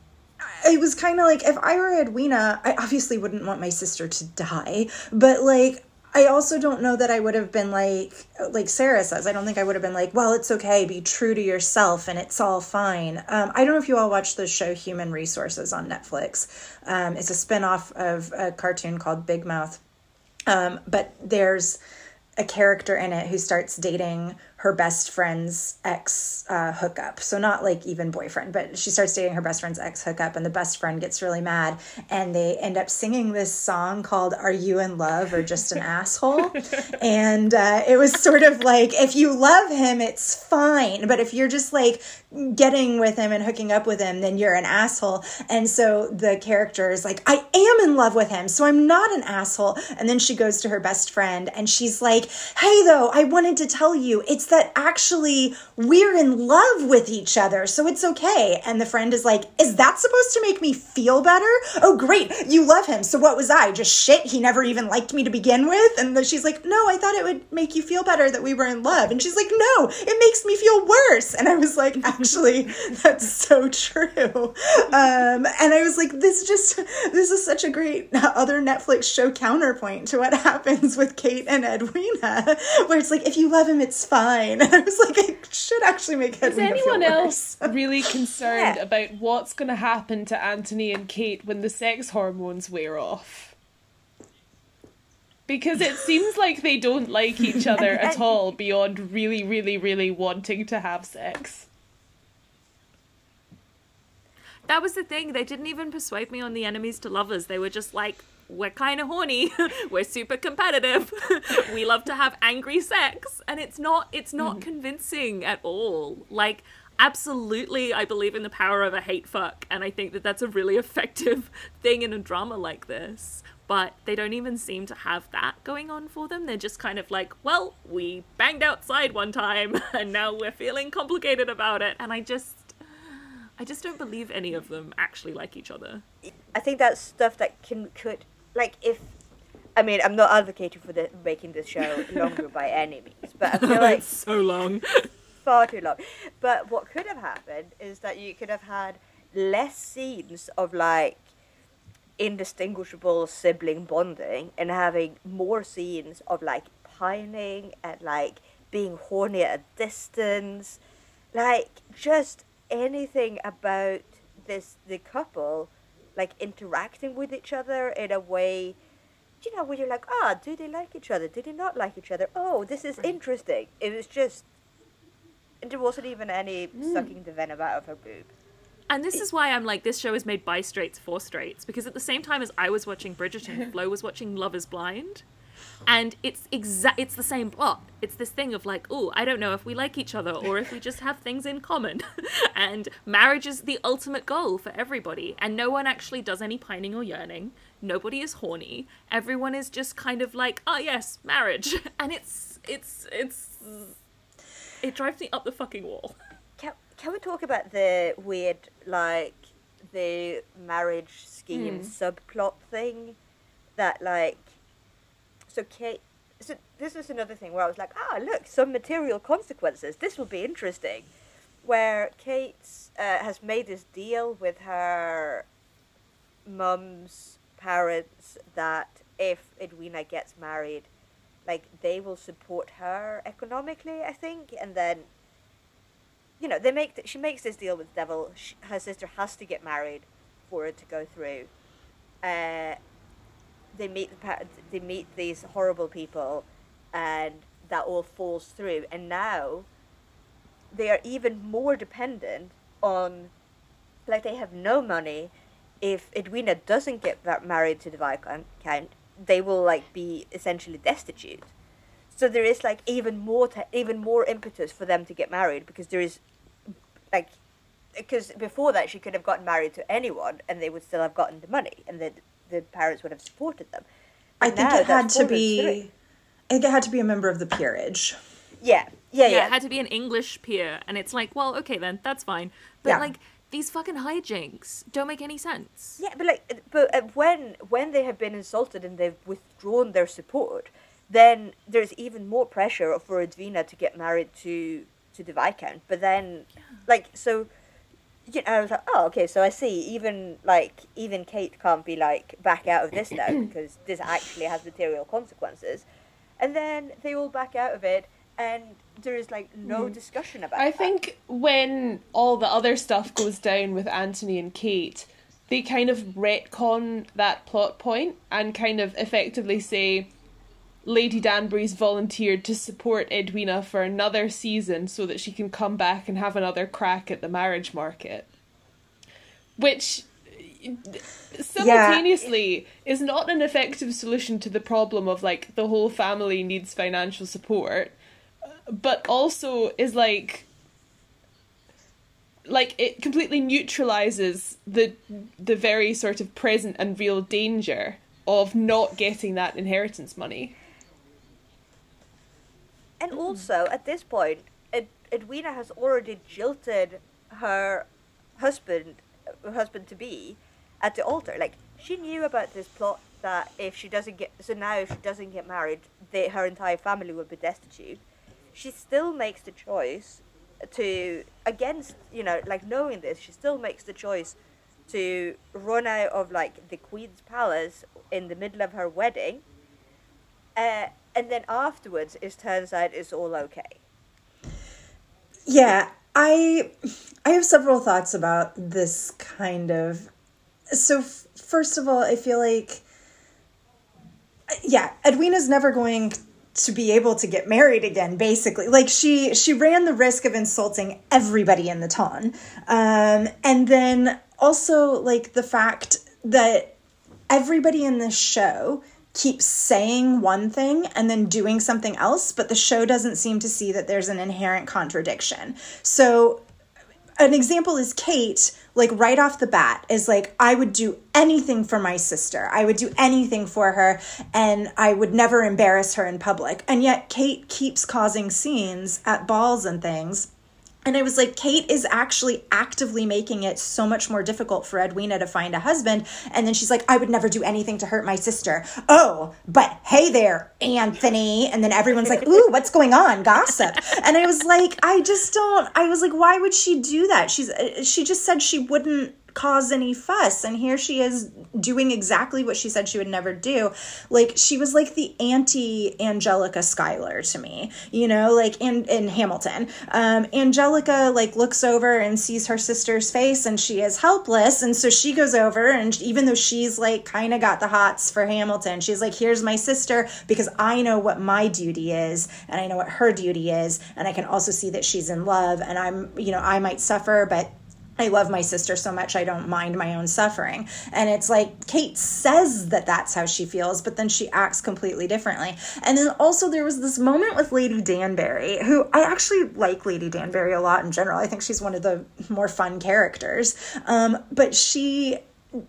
it was kind of like if I were Edwina, I obviously wouldn't want my sister to die, but like I also don't know that I would have been like like Sarah says. I don't think I would have been like, well, it's okay, be true to yourself, and it's all fine. Um, I don't know if you all watched the show Human Resources on Netflix. Um, it's a spinoff of a cartoon called Big Mouth, um, but there's a character in it who starts dating her best friend's ex uh, hookup. So not like even boyfriend, but she starts dating her best friend's ex hookup, and the best friend gets really mad, and they end up singing this song called "Are You in Love or Just an Asshole?" and uh, it was sort of like if you love him, it's fine, but if you're just like getting with him and hooking up with him, then you're an asshole. And so the character is like, I am in love with him, so I'm not an asshole. And then she goes to her best friend and she's like, Hey, though, I wanted to tell you, it's that actually we're in love with each other, so it's okay. And the friend is like, Is that supposed to make me feel better? Oh, great, you love him. So what was I? Just shit? He never even liked me to begin with? And then she's like, No, I thought it would make you feel better that we were in love. And she's like, No, it makes me feel worse. And I was like, Actually, that's so true. Um, and I was like, This just, this is such a great other Netflix show counterpoint to what happens with Kate and Edwina, where it's like, If you love him, it's fine. And I was like, It should actually make Is anyone else really concerned Yeah. about what's going to happen to Anthony and Kate when the sex hormones wear off? Because it seems like they don't like each other at all beyond really, really, really wanting to have sex. That was the thing. They didn't even persuade me on the enemies to lovers. They were just like, we're kind of horny. we're super competitive. we love to have angry sex, and it's not it's not mm. convincing at all. Like absolutely I believe in the power of a hate fuck and I think that that's a really effective thing in a drama like this. But they don't even seem to have that going on for them. They're just kind of like, well, we banged outside one time and now we're feeling complicated about it. And I just I just don't believe any of them actually like each other. I think that's stuff that can could like if I mean I'm not advocating for the making this show longer by any means, but I feel like so long. far too long. But what could have happened is that you could have had less scenes of like indistinguishable sibling bonding and having more scenes of like pining and like being horny at a distance. Like just anything about this the couple like interacting with each other in a way you know where you're like ah do they like each other? Do they not like each other? Oh this is interesting. It was just and there wasn't even any sucking the venom out of her boob. And this is why I'm like, this show is made by straights for straights. Because at the same time as I was watching Bridgerton, Flo was watching Love is Blind. And it's exact it's the same plot. It's this thing of like, oh, I don't know if we like each other or if we just have things in common. and marriage is the ultimate goal for everybody. And no one actually does any pining or yearning. Nobody is horny. Everyone is just kind of like, oh yes, marriage. And it's it's it's it drives me up the fucking wall. can, can we talk about the weird like the marriage scheme hmm. subplot thing that like so kate so this is another thing where I was like, ah, look, some material consequences. This will be interesting. Where Kate uh, has made this deal with her mum's parents that if Edwina gets married, like they will support her economically, I think, and then you know they make th- she makes this deal with the devil. She, her sister has to get married for it to go through. Uh, they meet the they meet these horrible people, and that all falls through. And now they are even more dependent on, like they have no money. If Edwina doesn't get married to the Viscount, they will like be essentially destitute. So there is like even more even more impetus for them to get married because there is like because before that she could have gotten married to anyone and they would still have gotten the money and the the parents would have supported them. I think it had to be. Through. I think it had to be a member of the peerage. Yeah, yeah, yeah. yeah. It had to be an English peer, and it's like, well, okay then, that's fine. But yeah. like these fucking hijinks don't make any sense. Yeah, but like, but uh, when when they have been insulted and they've withdrawn their support, then there's even more pressure for Edwina to get married to to the viscount. But then, yeah. like, so you know, I was like, oh, okay, so I see. Even like, even Kate can't be like back out of this now because this actually has material consequences. And then they all back out of it, and there is like no mm. discussion about. It. I that. think when all the other stuff goes down with Anthony and Kate, they kind of retcon that plot point and kind of effectively say. Lady Danbury's volunteered to support Edwina for another season so that she can come back and have another crack at the marriage market. Which simultaneously yeah. is not an effective solution to the problem of like the whole family needs financial support but also is like like it completely neutralizes the the very sort of present and real danger of not getting that inheritance money. And also, at this point, Ed- Edwina has already jilted her husband, husband to be, at the altar. Like she knew about this plot that if she doesn't get, so now if she doesn't get married, they, her entire family will be destitute. She still makes the choice to against you know like knowing this she still makes the choice to run out of like the queen's palace in the middle of her wedding. Uh, and then afterwards it turns out it's all okay. Yeah i i have several thoughts about this kind of so f- first of all i feel like yeah edwina's never going to be able to get married again basically. Like she she ran the risk of insulting everybody in the town um, and then also like the fact that everybody in this show keeps saying one thing and then doing something else but the show doesn't seem to see that there's an inherent contradiction so an example is Kate, like right off the bat, is like, I would do anything for my sister. I would do anything for her, and I would never embarrass her in public. And yet, Kate keeps causing scenes at balls and things and I was like, Kate is actually actively making it so much more difficult for Edwina to find a husband. And then she's like, I would never do anything to hurt my sister. Oh, but hey there, Anthony. And then everyone's like, ooh, what's going on? Gossip. And I was like, I just don't, I was like, why would she do that? She's, uh, she just said she wouldn't cause any fuss. And here she is doing exactly what she said she would never do. Like she was like the anti angelica schuyler to me you know like in in hamilton. Um angelica like looks over and sees her sister's face and she is helpless. And so she goes over and even though she's like kind of got the hots for hamilton she's like here's my sister because i know what my duty is and i know what her duty is. And i can also see that she's in love and i'm you know i might suffer but I love my sister so much I don't mind my own suffering. And it's like Kate says that that's how she feels, but then she acts completely differently. And then also there was this moment with Lady Danbury, who I actually like Lady Danbury a lot in general. I think she's one of the more fun characters. Um, but she,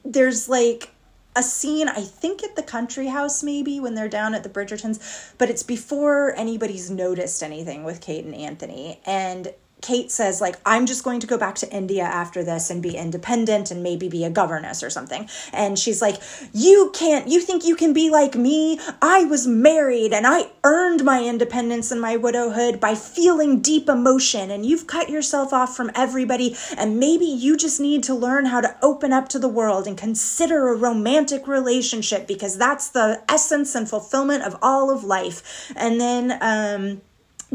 there's like, a scene, I think at the country house, maybe when they're down at the Bridgertons, but it's before anybody's noticed anything with Kate and Anthony. And Kate says like I'm just going to go back to India after this and be independent and maybe be a governess or something. And she's like, "You can't. You think you can be like me? I was married and I earned my independence and my widowhood by feeling deep emotion and you've cut yourself off from everybody and maybe you just need to learn how to open up to the world and consider a romantic relationship because that's the essence and fulfillment of all of life." And then um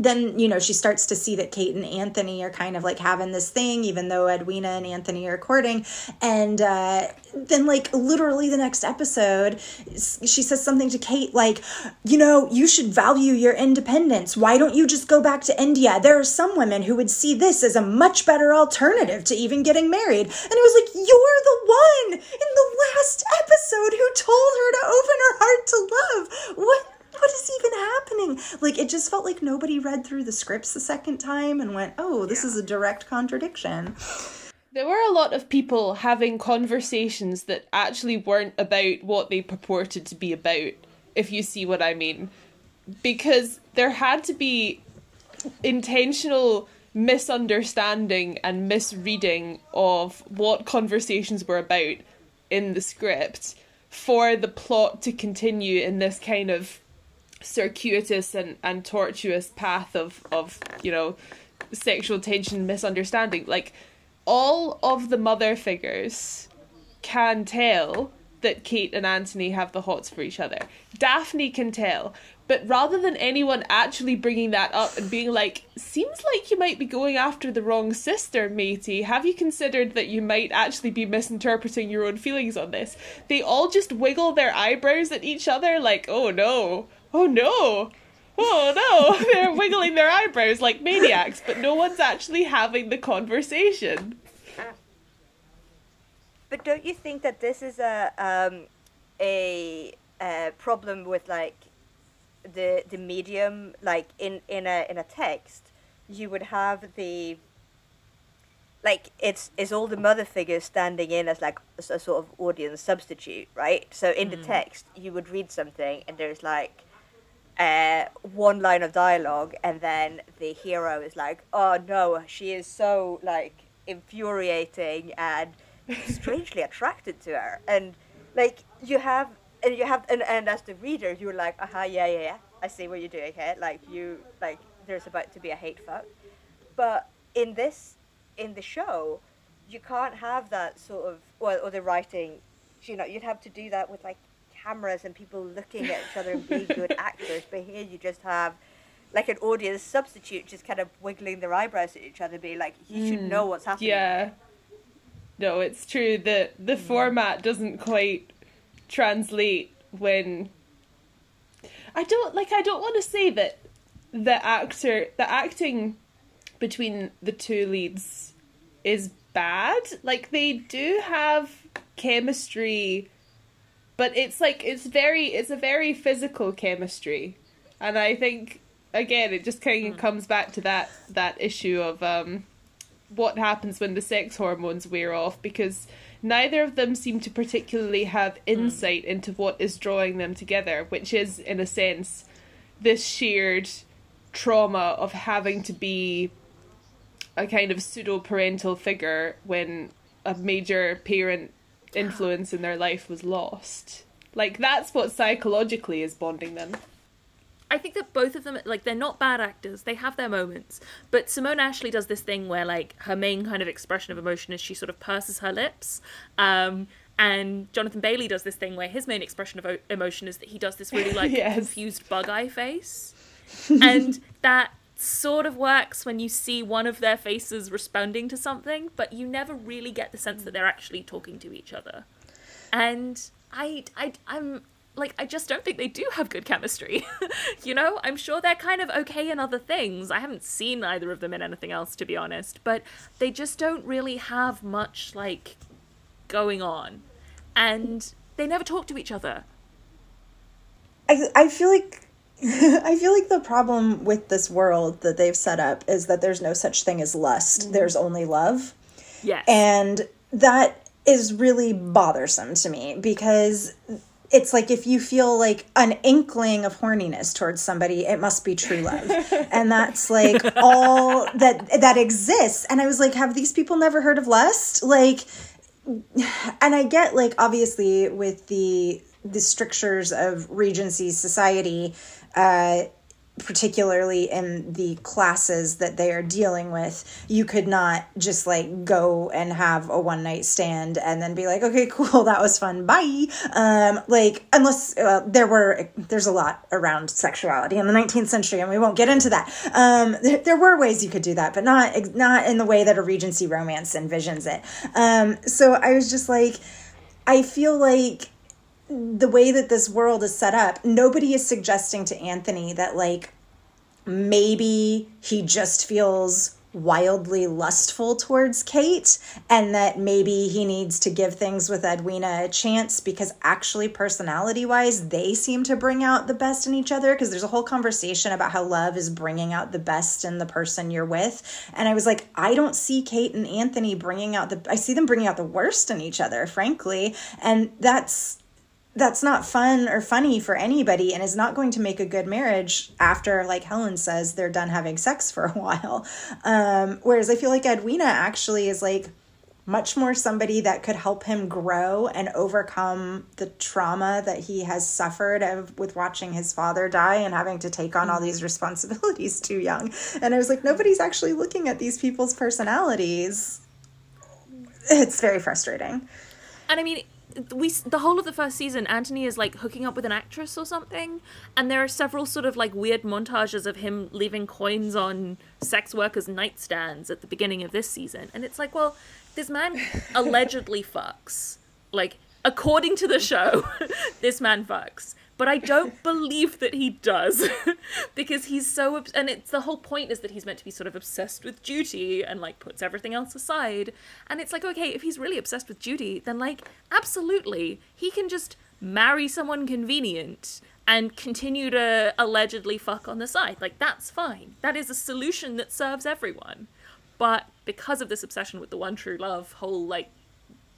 then you know she starts to see that Kate and Anthony are kind of like having this thing, even though Edwina and Anthony are courting. And uh, then, like literally the next episode, she says something to Kate like, "You know, you should value your independence. Why don't you just go back to India? There are some women who would see this as a much better alternative to even getting married." And it was like, "You're the one in the last episode who told her to open her heart to love. What?" What is even happening? Like it just felt like nobody read through the scripts the second time and went, "Oh, this yeah. is a direct contradiction." There were a lot of people having conversations that actually weren't about what they purported to be about, if you see what I mean. Because there had to be intentional misunderstanding and misreading of what conversations were about in the script for the plot to continue in this kind of circuitous and, and tortuous path of, of, you know, sexual tension misunderstanding. Like, all of the mother figures can tell that Kate and Anthony have the hots for each other. Daphne can tell, but rather than anyone actually bringing that up and being like, seems like you might be going after the wrong sister, matey, have you considered that you might actually be misinterpreting your own feelings on this? They all just wiggle their eyebrows at each other like, oh no, oh no, oh no, they're wiggling their eyebrows like maniacs, but no one's actually having the conversation. But don't you think that this is a um, a, a problem with like the the medium, like in in a in a text, you would have the like it's it's all the mother figures standing in as like a, a sort of audience substitute, right? So in mm. the text, you would read something and there's like uh, one line of dialogue, and then the hero is like, "Oh no, she is so like infuriating and strangely attracted to her," and like you have, and you have, and, and as the reader, you're like, "Aha, yeah, yeah, yeah, I see what you're doing here." Like you, like there's about to be a hate fuck, but in this, in the show, you can't have that sort of, well, or the writing, you know, you'd have to do that with like cameras and people looking at each other and being good actors. But here you just have like an audience substitute just kind of wiggling their eyebrows at each other, being like, you mm, should know what's happening. Yeah. No, it's true that the mm. format doesn't quite translate when I don't like I don't want to say that the actor the acting between the two leads is bad. Like they do have chemistry but it's like it's very it's a very physical chemistry and i think again it just kind of mm. comes back to that that issue of um what happens when the sex hormones wear off because neither of them seem to particularly have hmm. insight mm. into what is drawing them together which is in a sense this shared trauma of having to be a kind of pseudo parental figure when a major parent influence in their life was lost. Like that's what psychologically is bonding them. I think that both of them, like, they're not bad actors. They have their moments. But Simone Ashley does this thing where, like, her main kind of expression of emotion is she sort of purses her lips. Um, and Jonathan Bailey does this thing where his main expression of o- emotion is that he does this really, like, yes. confused bug eye face. and that sort of works when you see one of their faces responding to something, but you never really get the sense that they're actually talking to each other. And I, I, I'm like, I just don't think they do have good chemistry. you know, I'm sure they're kind of okay in other things. I haven't seen either of them in anything else, to be honest, but they just don't really have much, like, going on. And they never talk to each other. I, I feel like I feel like the problem with this world that they've set up is that there's no such thing as lust. Mm-hmm. There's only love. Yes. And that is really bothersome to me because it's like if you feel like an inkling of horniness towards somebody it must be true love and that's like all that that exists and i was like have these people never heard of lust like and i get like obviously with the the strictures of regency society uh particularly in the classes that they are dealing with, you could not just like go and have a one night stand and then be like, okay, cool, that was fun, bye. Um, like, unless there were, there's a lot around sexuality in the 19th century, and we won't get into that. Um, there were ways you could do that, but not not in the way that a Regency romance envisions it. Um, so I was just like, I feel like the way that this world is set up, nobody is suggesting to Anthony that like maybe he just feels wildly lustful towards Kate and that maybe he needs to give things with Edwina a chance because actually personality wise they seem to bring out the best in each other because there's a whole conversation about how love is bringing out the best in the person you're with. And I was like I don't see Kate and Anthony bringing out the I see them bringing out the worst in each other frankly. And that's that's not fun or funny for anybody and is not going to make a good marriage after like helen says they're done having sex for a while. Um, whereas i feel like edwina actually is like much more somebody that could help him grow and overcome the trauma that he has suffered of, with watching his father die and having to take on all these responsibilities too young. And i was like nobody's actually looking at these people's personalities. It's very frustrating. And i mean we the whole of the first season anthony is like hooking up with an actress or something and there are several sort of like weird montages of him leaving coins on sex workers nightstands at the beginning of this season and it's like well this man allegedly fucks. Like according to the show this man fucks but I don't believe that he does because he's so and it's the whole point is that he's meant to be sort of obsessed with duty and like puts everything else aside. And it's like okay if he's really obsessed with duty then like absolutely he can just marry someone convenient and continue to allegedly fuck on the side. Like that's fine. That is a solution that serves everyone. But because of this obsession with the one true love whole like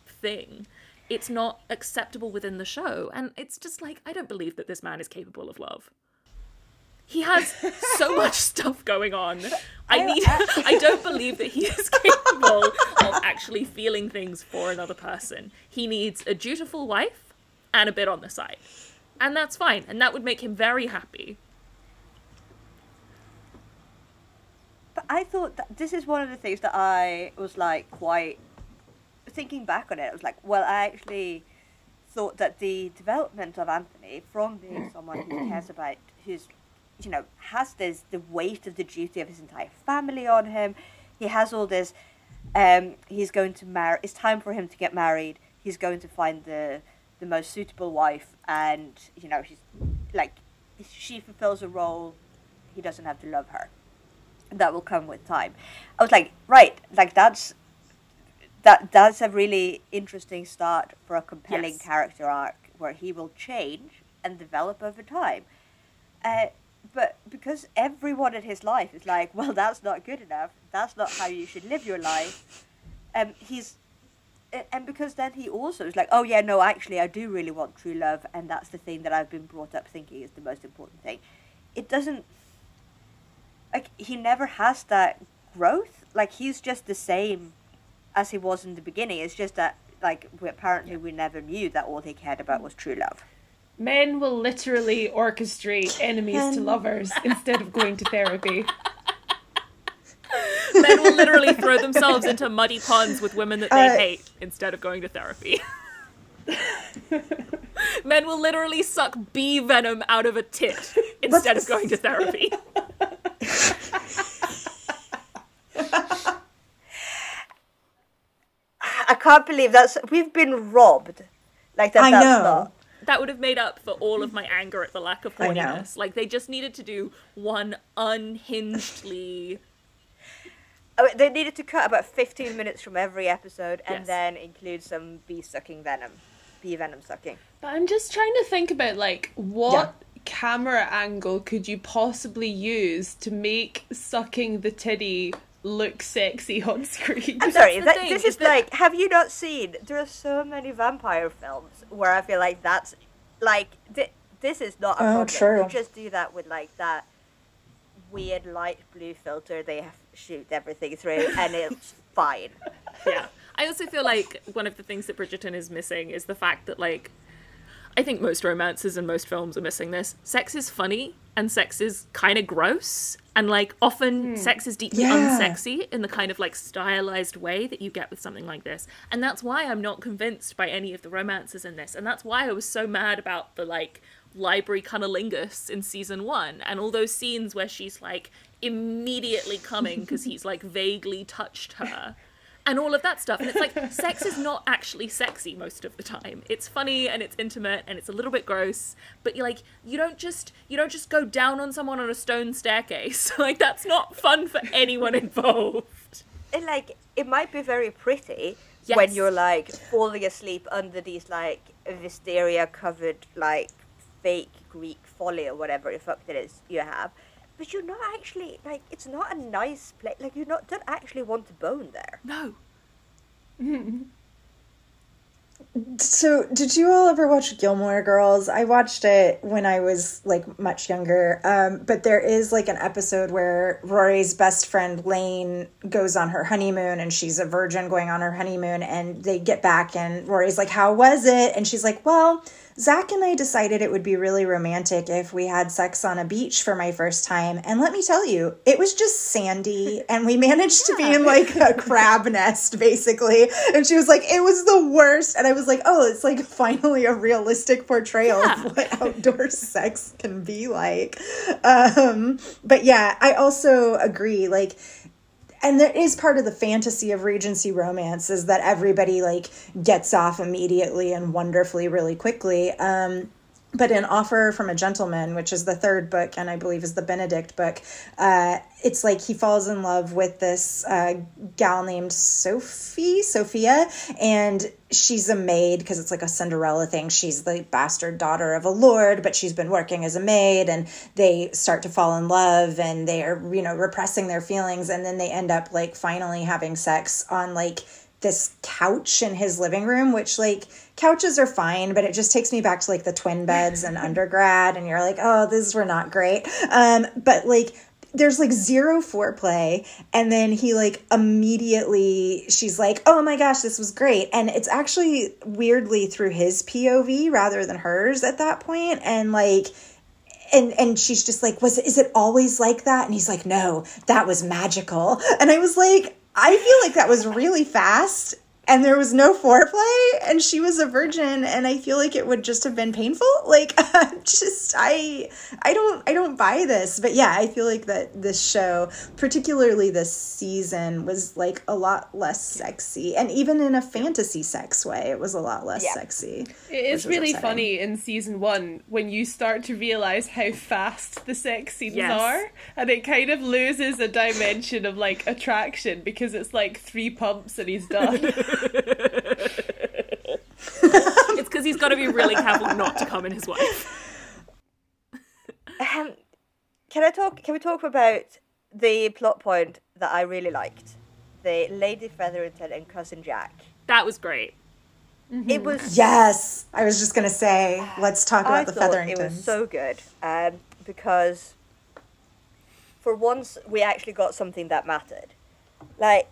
thing it's not acceptable within the show. And it's just like, I don't believe that this man is capable of love. He has so much stuff going on. I need I don't believe that he is capable of actually feeling things for another person. He needs a dutiful wife and a bit on the side. And that's fine. And that would make him very happy. But I thought that this is one of the things that I was like quite thinking back on it, I was like, well, I actually thought that the development of Anthony from being someone who cares about, who's, you know, has this the weight of the duty of his entire family on him. He has all this. Um, he's going to marry. It's time for him to get married. He's going to find the the most suitable wife, and you know, he's like, she fulfills a role. He doesn't have to love her. That will come with time. I was like, right, like that's that that's a really interesting start for a compelling Yes. character arc where he will change and develop over time. Uh, but because everyone in his life is like, well, that's not good enough. That's not how you should live your life. Um, he's and because then he also is like, oh yeah, no, actually, I do really want true love, and that's the thing that I've been brought up thinking is the most important thing. It doesn't like he never has that growth. Like he's just the same as he was in the beginning. It's just that like we, apparently we never knew that all he cared about was true love. Men will literally orchestrate enemies to lovers instead of going to therapy. Men will literally throw themselves into muddy ponds with women that they Uh, hate instead of going to therapy. Men will literally suck bee venom out of a tit instead of going to therapy. I can't believe that's we've been robbed. Like that. I that's know. Not, That would have made up for all of my anger at the lack of I horniness. Like they just needed to do one unhingedly oh, I they needed to cut about fifteen minutes from every episode and Yes. then include some bee sucking venom, bee venom sucking. But I'm just trying to think about like what camera angle could you possibly use to make sucking the titty look sexy on screen? I'm sorry. That, thing, this is is that- like, have you not seen? There are so many vampire films where I feel like that's like th- this is not a Oh, problem. true. You just do that with like that weird light blue filter they have shoot everything through, and it's fine. yeah. I also feel like one of the things that Bridgerton is missing is the fact that like I think most romances and most films are missing this. Sex is funny and sex is kind of gross and like often hmm. sex is deeply Yeah. unsexy in the kind of like stylized way that you get with something like this. And that's why I'm not convinced by any of the romances in this. And that's why I was so mad about the like library cunnilingus in season 1 and all those scenes where she's like immediately coming because he's like vaguely touched her and all of that stuff. And it's like, sex is not actually sexy most of the time. It's funny and it's intimate and it's a little bit gross, but you like you don't just you don't just go down on someone on a stone staircase. like that's not fun for anyone involved. And like it might be very pretty when you're like falling asleep under these like wisteria covered like fake Greek folly or whatever the fuck it is you have. But you're not actually like it's not a nice place. Like you not don't actually want to bone there. No. So, did you all ever watch Gilmore Girls? I watched it when I was like much younger. Um, but there is like an episode where Rory's best friend Lane goes on her honeymoon and she's a virgin going on her honeymoon and they get back and Rory's like, How was it? And she's like, Well, Zach and I decided it would be really romantic if we had sex on a beach for my first time. And let me tell you, it was just sandy and we managed to be in like a crab nest basically. And she was like, it was the worst. And I was like, oh, it's like finally a realistic portrayal Yeah. of what outdoor sex can be like. Um, but yeah, I also agree. Like, and there is part of the fantasy of regency romance is that everybody like gets off immediately and wonderfully really quickly. Um but in offer from a gentleman which is the third book and i believe is the benedict book uh it's like he falls in love with this uh, gal named sophie sophia and she's a maid because it's like a cinderella thing. She's the bastard daughter of a lord but she's been working as a maid and they start to fall in love and they're you know repressing their feelings and then they end up like finally having sex on like this couch in his living room, which like couches are fine, but it just takes me back to like the twin beds and undergrad, and you're like, oh, these were not great. Um, but like there's like zero foreplay and then he like immediately she's like oh my gosh this was great. And it's actually weirdly through his pov rather than hers at that point and like and and she's just like was is it always like that? And he's like no that was magical. And i was like i feel like that was really fast and there was no foreplay and she was a virgin and i feel like it would just have been painful like just i i don't i don't buy this but yeah i feel like that this show particularly this season was like a lot less sexy and even in a fantasy sex way it was a lot less Yeah. sexy It is really upsetting. funny in season one when you start to realize how fast the sex scenes Yes. are, and it kind of loses a dimension of like attraction because it's like three pumps and he's done. It's because he's got to be really careful not to come in his wife. Um, can I talk? Can we talk about the plot point that I really liked? The Lady Featherington and cousin Jack. That was great. It was yes i was just gonna say let's talk about I the thought featheringtons it was so good um, because for once we actually got something that mattered. Like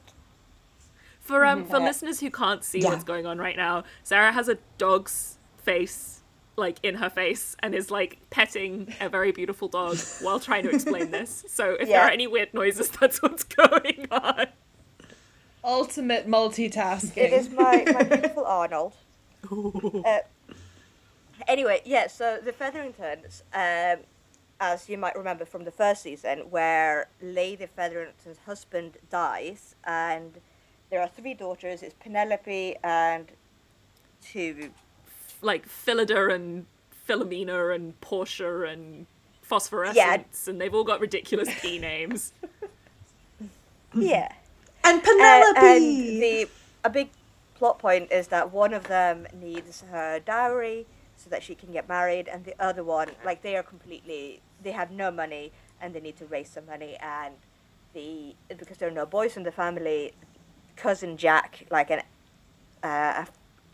For um for listeners who can't see Yeah. what's going on right now, Sarah has a dog's face like in her face and is like petting a very beautiful dog while trying to explain this. So if there are any weird noises, that's what's going on. Ultimate multitasking. it is my, my beautiful Arnold. Uh, anyway, yeah. So the Featheringtons, um, as you might remember from the first season, where Lady Featherington's husband dies, and there are three daughters. It's Penelope and two. Like Philida and Philomena and Portia and Phosphorescence, and they've all got ridiculous P names. Yeah. and Uh, penelope and the a big plot point is that one of them needs her dowry so that she can get married, and the other one, like they are completely, they have no money and they need to raise some money, and the because there are no boys in the family, cousin Jack, like an uh, a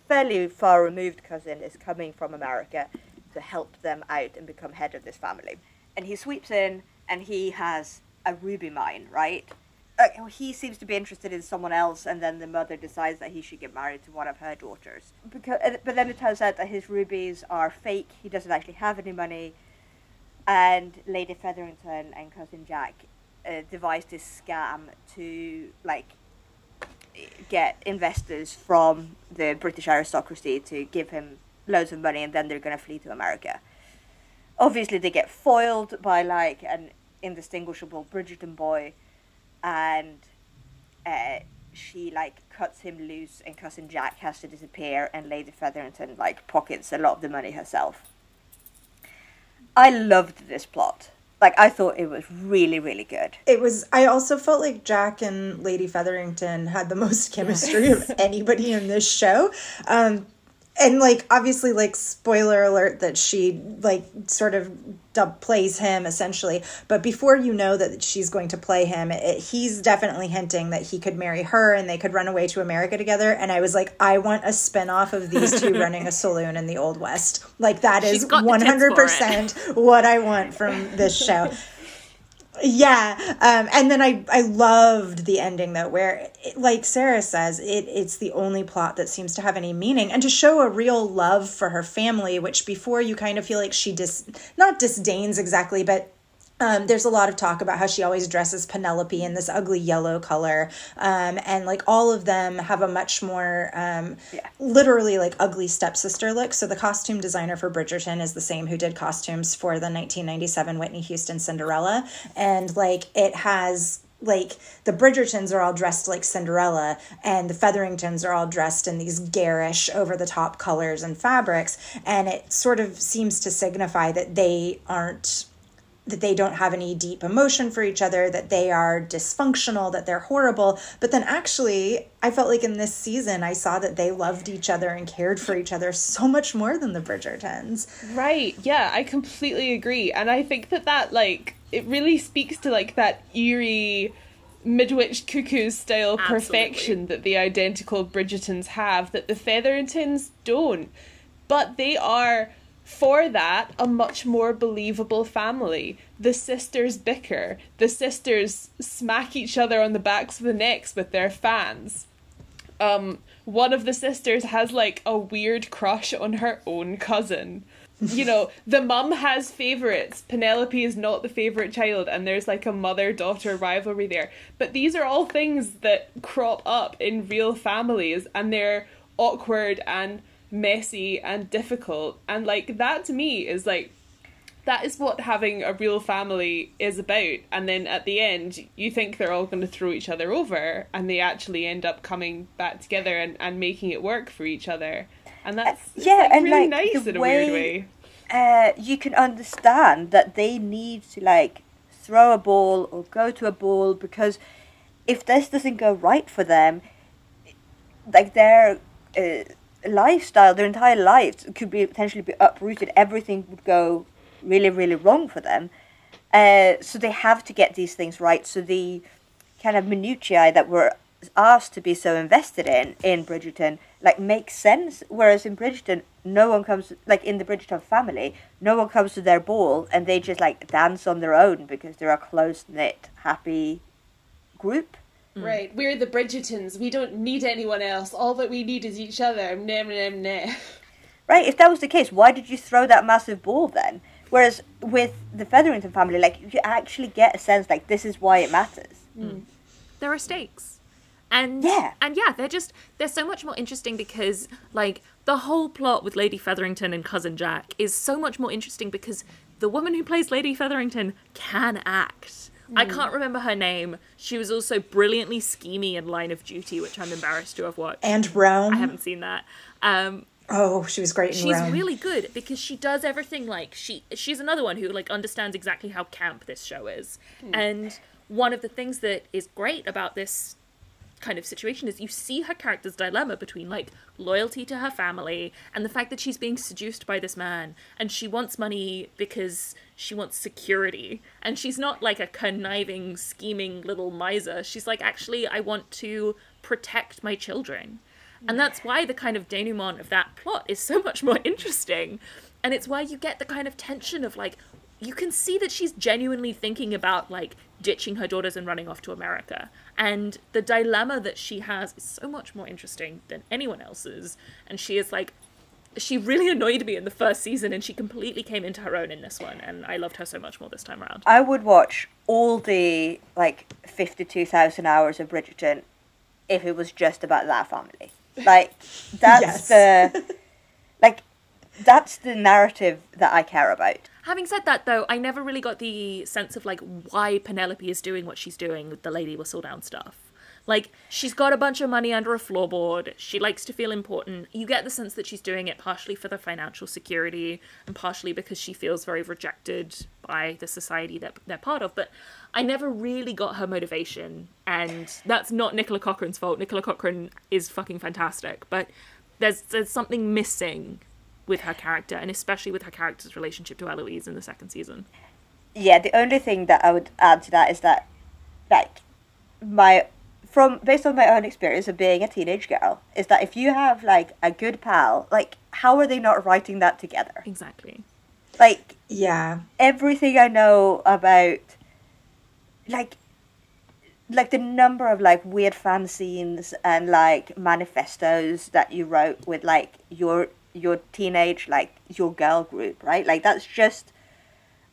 fairly far removed cousin, is coming from America to help them out and become head of this family. And he sweeps in and he has a ruby mine, right? Uh, he seems to be interested in someone else, and then the mother decides that he should get married to one of her daughters. Because, but then it turns out that his rubies are fake. He doesn't actually have any money, and Lady Featherington and cousin Jack uh, devised this scam to like get investors from the British aristocracy to give him loads of money, and then they're going to flee to America. Obviously, they get foiled by like an indistinguishable Bridgerton boy, and uh, she like cuts him loose, and cousin Jack has to disappear, and Lady Featherington like pockets a lot of the money herself. I loved this plot. Like I thought it was really, really good. It was. I also felt like Jack and Lady Featherington had the most chemistry of anybody in this show. Um, and like obviously like spoiler alert that she like sort of dub plays him essentially. But before you know that she's going to play him it, he's definitely hinting that he could marry her and they could run away to america together. And i was like i want a spin-off of these two running a saloon in the old west. Like that is 100% what i want from this show yeah um, and then i i loved the ending though where it, like sarah says it it's the only plot that seems to have any meaning and to show a real love for her family which before you kind of feel like she dis not disdains exactly but um, there's a lot of talk about how she always dresses Penelope in this ugly yellow color. Um, and like all of them have a much more um, yeah. literally like ugly stepsister look. So the costume designer for Bridgerton is the same who did costumes for the 1997 Whitney Houston Cinderella. And like it has like the Bridgertons are all dressed like Cinderella, and the Featheringtons are all dressed in these garish, over the top colors and fabrics. And it sort of seems to signify that they aren't that they don't have any deep emotion for each other, that they are dysfunctional, that they're horrible. But then actually, I felt like in this season, I saw that they loved each other and cared for each other so much more than the Bridgertons. Right. Yeah, I completely agree. And I think that that, like, it really speaks to, like, that eerie midwich cuckoo style Absolutely. perfection that the identical Bridgertons have that the Featheringtons don't. But they are for that, a much more believable family. The sisters bicker. The sisters smack each other on the backs of the necks with their fans. Um, one of the sisters has like a weird crush on her own cousin. you know, the mum has favorites. Penelope is not the favorite child, and there's like a mother daughter rivalry there. But these are all things that crop up in real families, and they're awkward and messy and difficult. And like that to me is like that is what having a real family is about. And then at the end you think they're all going to throw each other over and they actually end up coming back together and, and making it work for each other. And that's uh, yeah like, and really like, nice in a way, weird way. uh, you can understand that they need to like throw a ball or go to a ball because if this doesn't go right for them like they're uh, lifestyle, their entire lives could be potentially be uprooted. Everything would go really, really wrong for them. Uh, so they have to get these things right. So the kind of minutiae that we're asked to be so invested in in Bridgerton like makes sense. Whereas in Bridgerton, no one comes like in the Bridgerton family, no one comes to their ball and they just like dance on their own because they're a close knit, happy group. Mm. Right, we're the Bridgertons. We don't need anyone else. All that we need is each other. Nah, nah, nah. Right, if that was the case, why did you throw that massive ball then? Whereas with the Featherington family, like you actually get a sense like this is why it matters. Mm. There are stakes. And yeah. and yeah, they're just they're so much more interesting because like the whole plot with Lady Featherington and cousin Jack is so much more interesting because the woman who plays Lady Featherington can act. I hmm. can't remember her name. She was also brilliantly schemy in Line of Duty, which I'm embarrassed to have watched. And Rome. I haven't seen that. Um, oh, she was great. she's Rome. really good because she does everything like she. She's another one who like understands exactly how camp this show is, mm. and one of the things that is great about this kind of situation is you see her character's dilemma between like loyalty to her family and the fact that she's being seduced by this man and she wants money because she wants security. And she's not like a conniving scheming little miser. She's like actually i want to protect my children. And that's why the kind of denouement of that plot is so much more interesting. And it's where you get the kind of tension of like you can see that she's genuinely thinking about like ditching her daughters and running off to America. And the dilemma that she has is so much more interesting than anyone else's. And she is like, she really annoyed me in the first season, and she completely came into her own in this one. And I loved her so much more this time around. I would watch all the like fifty-two thousand hours of Bridgerton if it was just about that family. Like that's Yes. the like that's the narrative that I care about. Having said that, though, I never really got the sense of like why Penelope is doing what she's doing with the Lady Whistledown stuff. Like, she's got a bunch of money under a floorboard. She likes to feel important. You get the sense that she's doing it partially for the financial security and partially because she feels very rejected by the society that they're part of. But I never really got her motivation. And that's not Nicola Coughlan's fault. Nicola Coughlan is fucking fantastic. But there's, there's something missing with her character, and especially with her character's relationship to Eloise in the second season. Yeah, the only thing that I would add to that is that like my from based on my own experience of being a teenage girl is that if you have like a good pal, like how are they not writing that together? Exactly. Like Yeah. everything I know about like like the number of like weird fan scenes and like manifestos that you wrote with like your your teenage like your girl group, right? Like that's just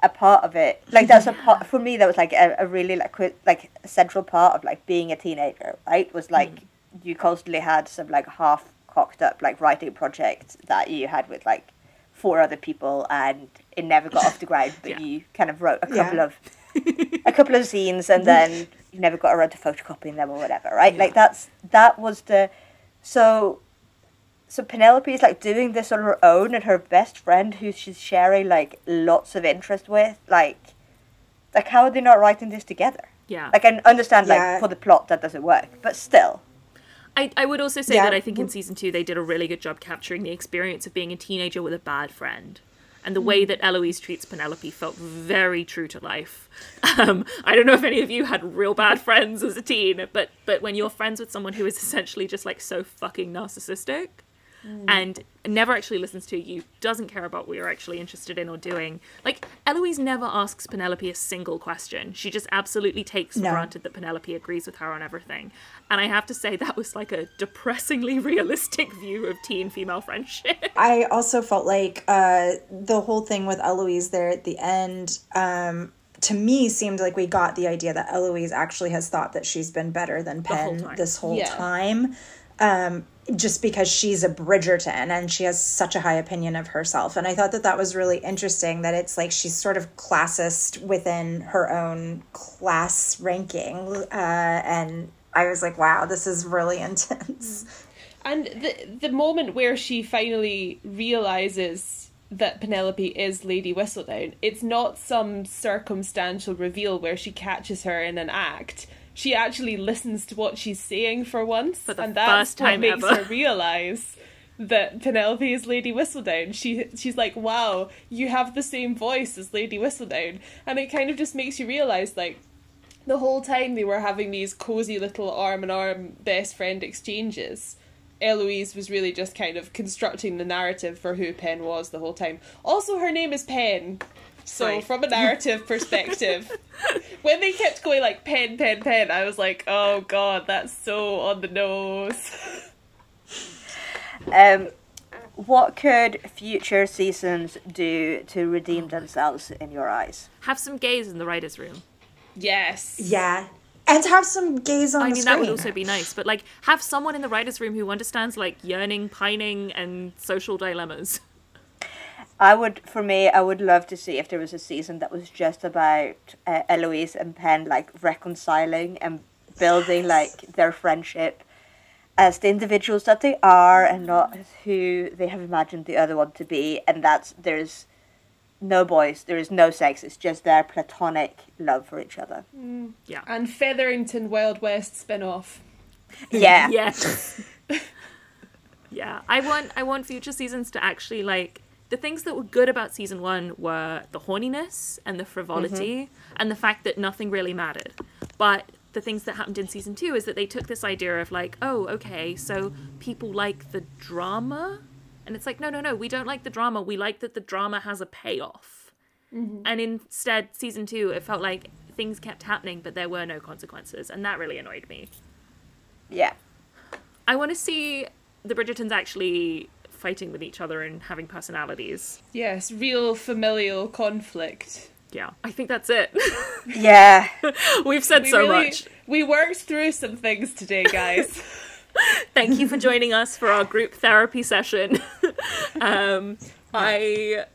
a part of it. Like that's a part for me that was like a, a really like qui- like a central part of like being a teenager, right? Was hmm. like you constantly had some like half cocked up like writing project that you had with like four other people and it never got off the ground but Yeah. you kind of wrote a Yeah. couple of a couple of scenes and then you never got around to photocopying them or whatever right like that's that was the so so Penelope is like doing this on her own and her best friend who she's sharing like lots of interest with like like how are they not writing this together Yeah. like I understand like Yeah. for the plot that doesn't work but still I, I would also say Yeah. that I think in season two they did a really good job capturing the experience of being a teenager with a bad friend. And the way that Eloise treats Penelope felt very true to life. Um, I don't know if any of you had real bad friends as a teen, but but when you're friends with someone who is essentially just like so fucking narcissistic and never actually listens to you, doesn't care about what you're actually interested in or doing. Like Eloise never asks Penelope a single question. She just absolutely takes for No. granted that Penelope agrees with her on everything. And I have to say that was like a depressingly realistic view of teen female friendship. I also felt like uh, the whole thing with Eloise there at the end, um, to me, seemed like we got the idea that Eloise actually has thought that she's been better than whole Penn time. this whole Yeah. time. Um, just because she's a Bridgerton and she has such a high opinion of herself. And I thought that that was really interesting that it's like she's sort of classist within her own class ranking. Uh, and I was like, wow, this is really intense. And the the moment where she finally realizes that Penelope is Lady Whistledown, it's not some circumstantial reveal where she catches her in an act. She actually listens to what she's saying for once, For and that's what makes ever. her realize that Penelope is Lady Whistledown. She she's like, "Wow, you have the same voice as Lady Whistledown," and it kind of just makes you realize like the whole time they were having these cozy little arm in arm best friend exchanges, Eloise was really just kind of constructing the narrative for who Pen was the whole time. Also, her name is Penn. So, Right. from a narrative perspective, when they kept going like pen, pen, pen, I was like, oh god, that's so on the nose. Um, what could future seasons do to redeem themselves in your eyes? Have some gays in the writer's room. yes. Yeah. And have some gays on I the mean, screen. that would also be nice, but like, have someone in the writer's room who understands like yearning, pining, and social dilemmas. I would, for me, I would love to see if there was a season that was just about uh, Eloise and Penn like reconciling and building like their friendship as the individuals that they are and not as who they have imagined the other one to be. And that's there's no boys, there is no sex. It's just their platonic love for each other. Yeah. And Featherington Wild West spin off. Yeah, Yes. yeah. I want I want future seasons to actually like the things that were good about season one were the horniness and the frivolity mm-hmm. and the fact that nothing really mattered. But the things that happened in season two is that they took this idea of like, oh, okay, so people like the drama And it's like, no, no, no, we don't like the drama. We like that the drama has a payoff. Mm-hmm. And instead, season two, it felt like things kept happening, but there were no consequences. And that really annoyed me. Yeah. I want to see the Bridgertons actually fighting with each other and having personalities. Yes, real familial conflict. Yeah, I think that's it. Yeah. We've said We so really- much. We worked through some things today, guys. Thank you for joining us for our group therapy session. um, I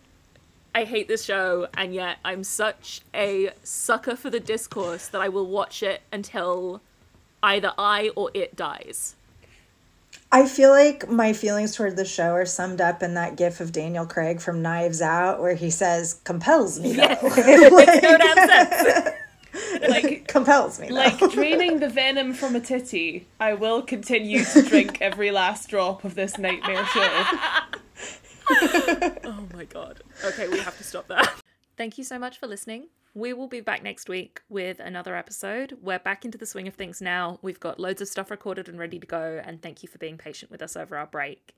I hate this show, and yet I'm such a sucker for the discourse that I will watch it until either I or it dies. I feel like my feelings toward the show are summed up in that gif of Daniel Craig from Knives Out where he says, compels me though. Makes no damn like compels me though. like draining the venom from a titty. I will continue to drink every last drop of this nightmare show. Oh my god. Okay, we have to stop that. Thank you so much for listening. We will be back next week with another episode. We're back into the swing of things now. We've got loads of stuff recorded and ready to go, and thank you for being patient with us over our break.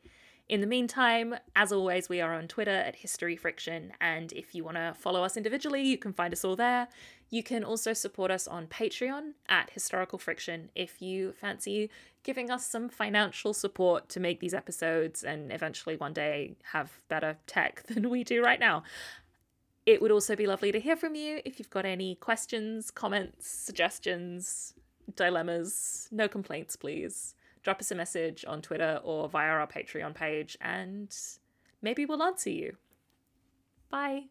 In the meantime, as always, we are on Twitter at History Friction, and if you want to follow us individually, you can find us all there. You can also support us on Patreon at Historical Friction if you fancy giving us some financial support to make these episodes and eventually one day have better tech than we do right now. It would also be lovely to hear from you if you've got any questions, comments, suggestions, dilemmas. No complaints, please. Drop us a message on Twitter or via our Patreon page, and maybe we'll answer you. Bye.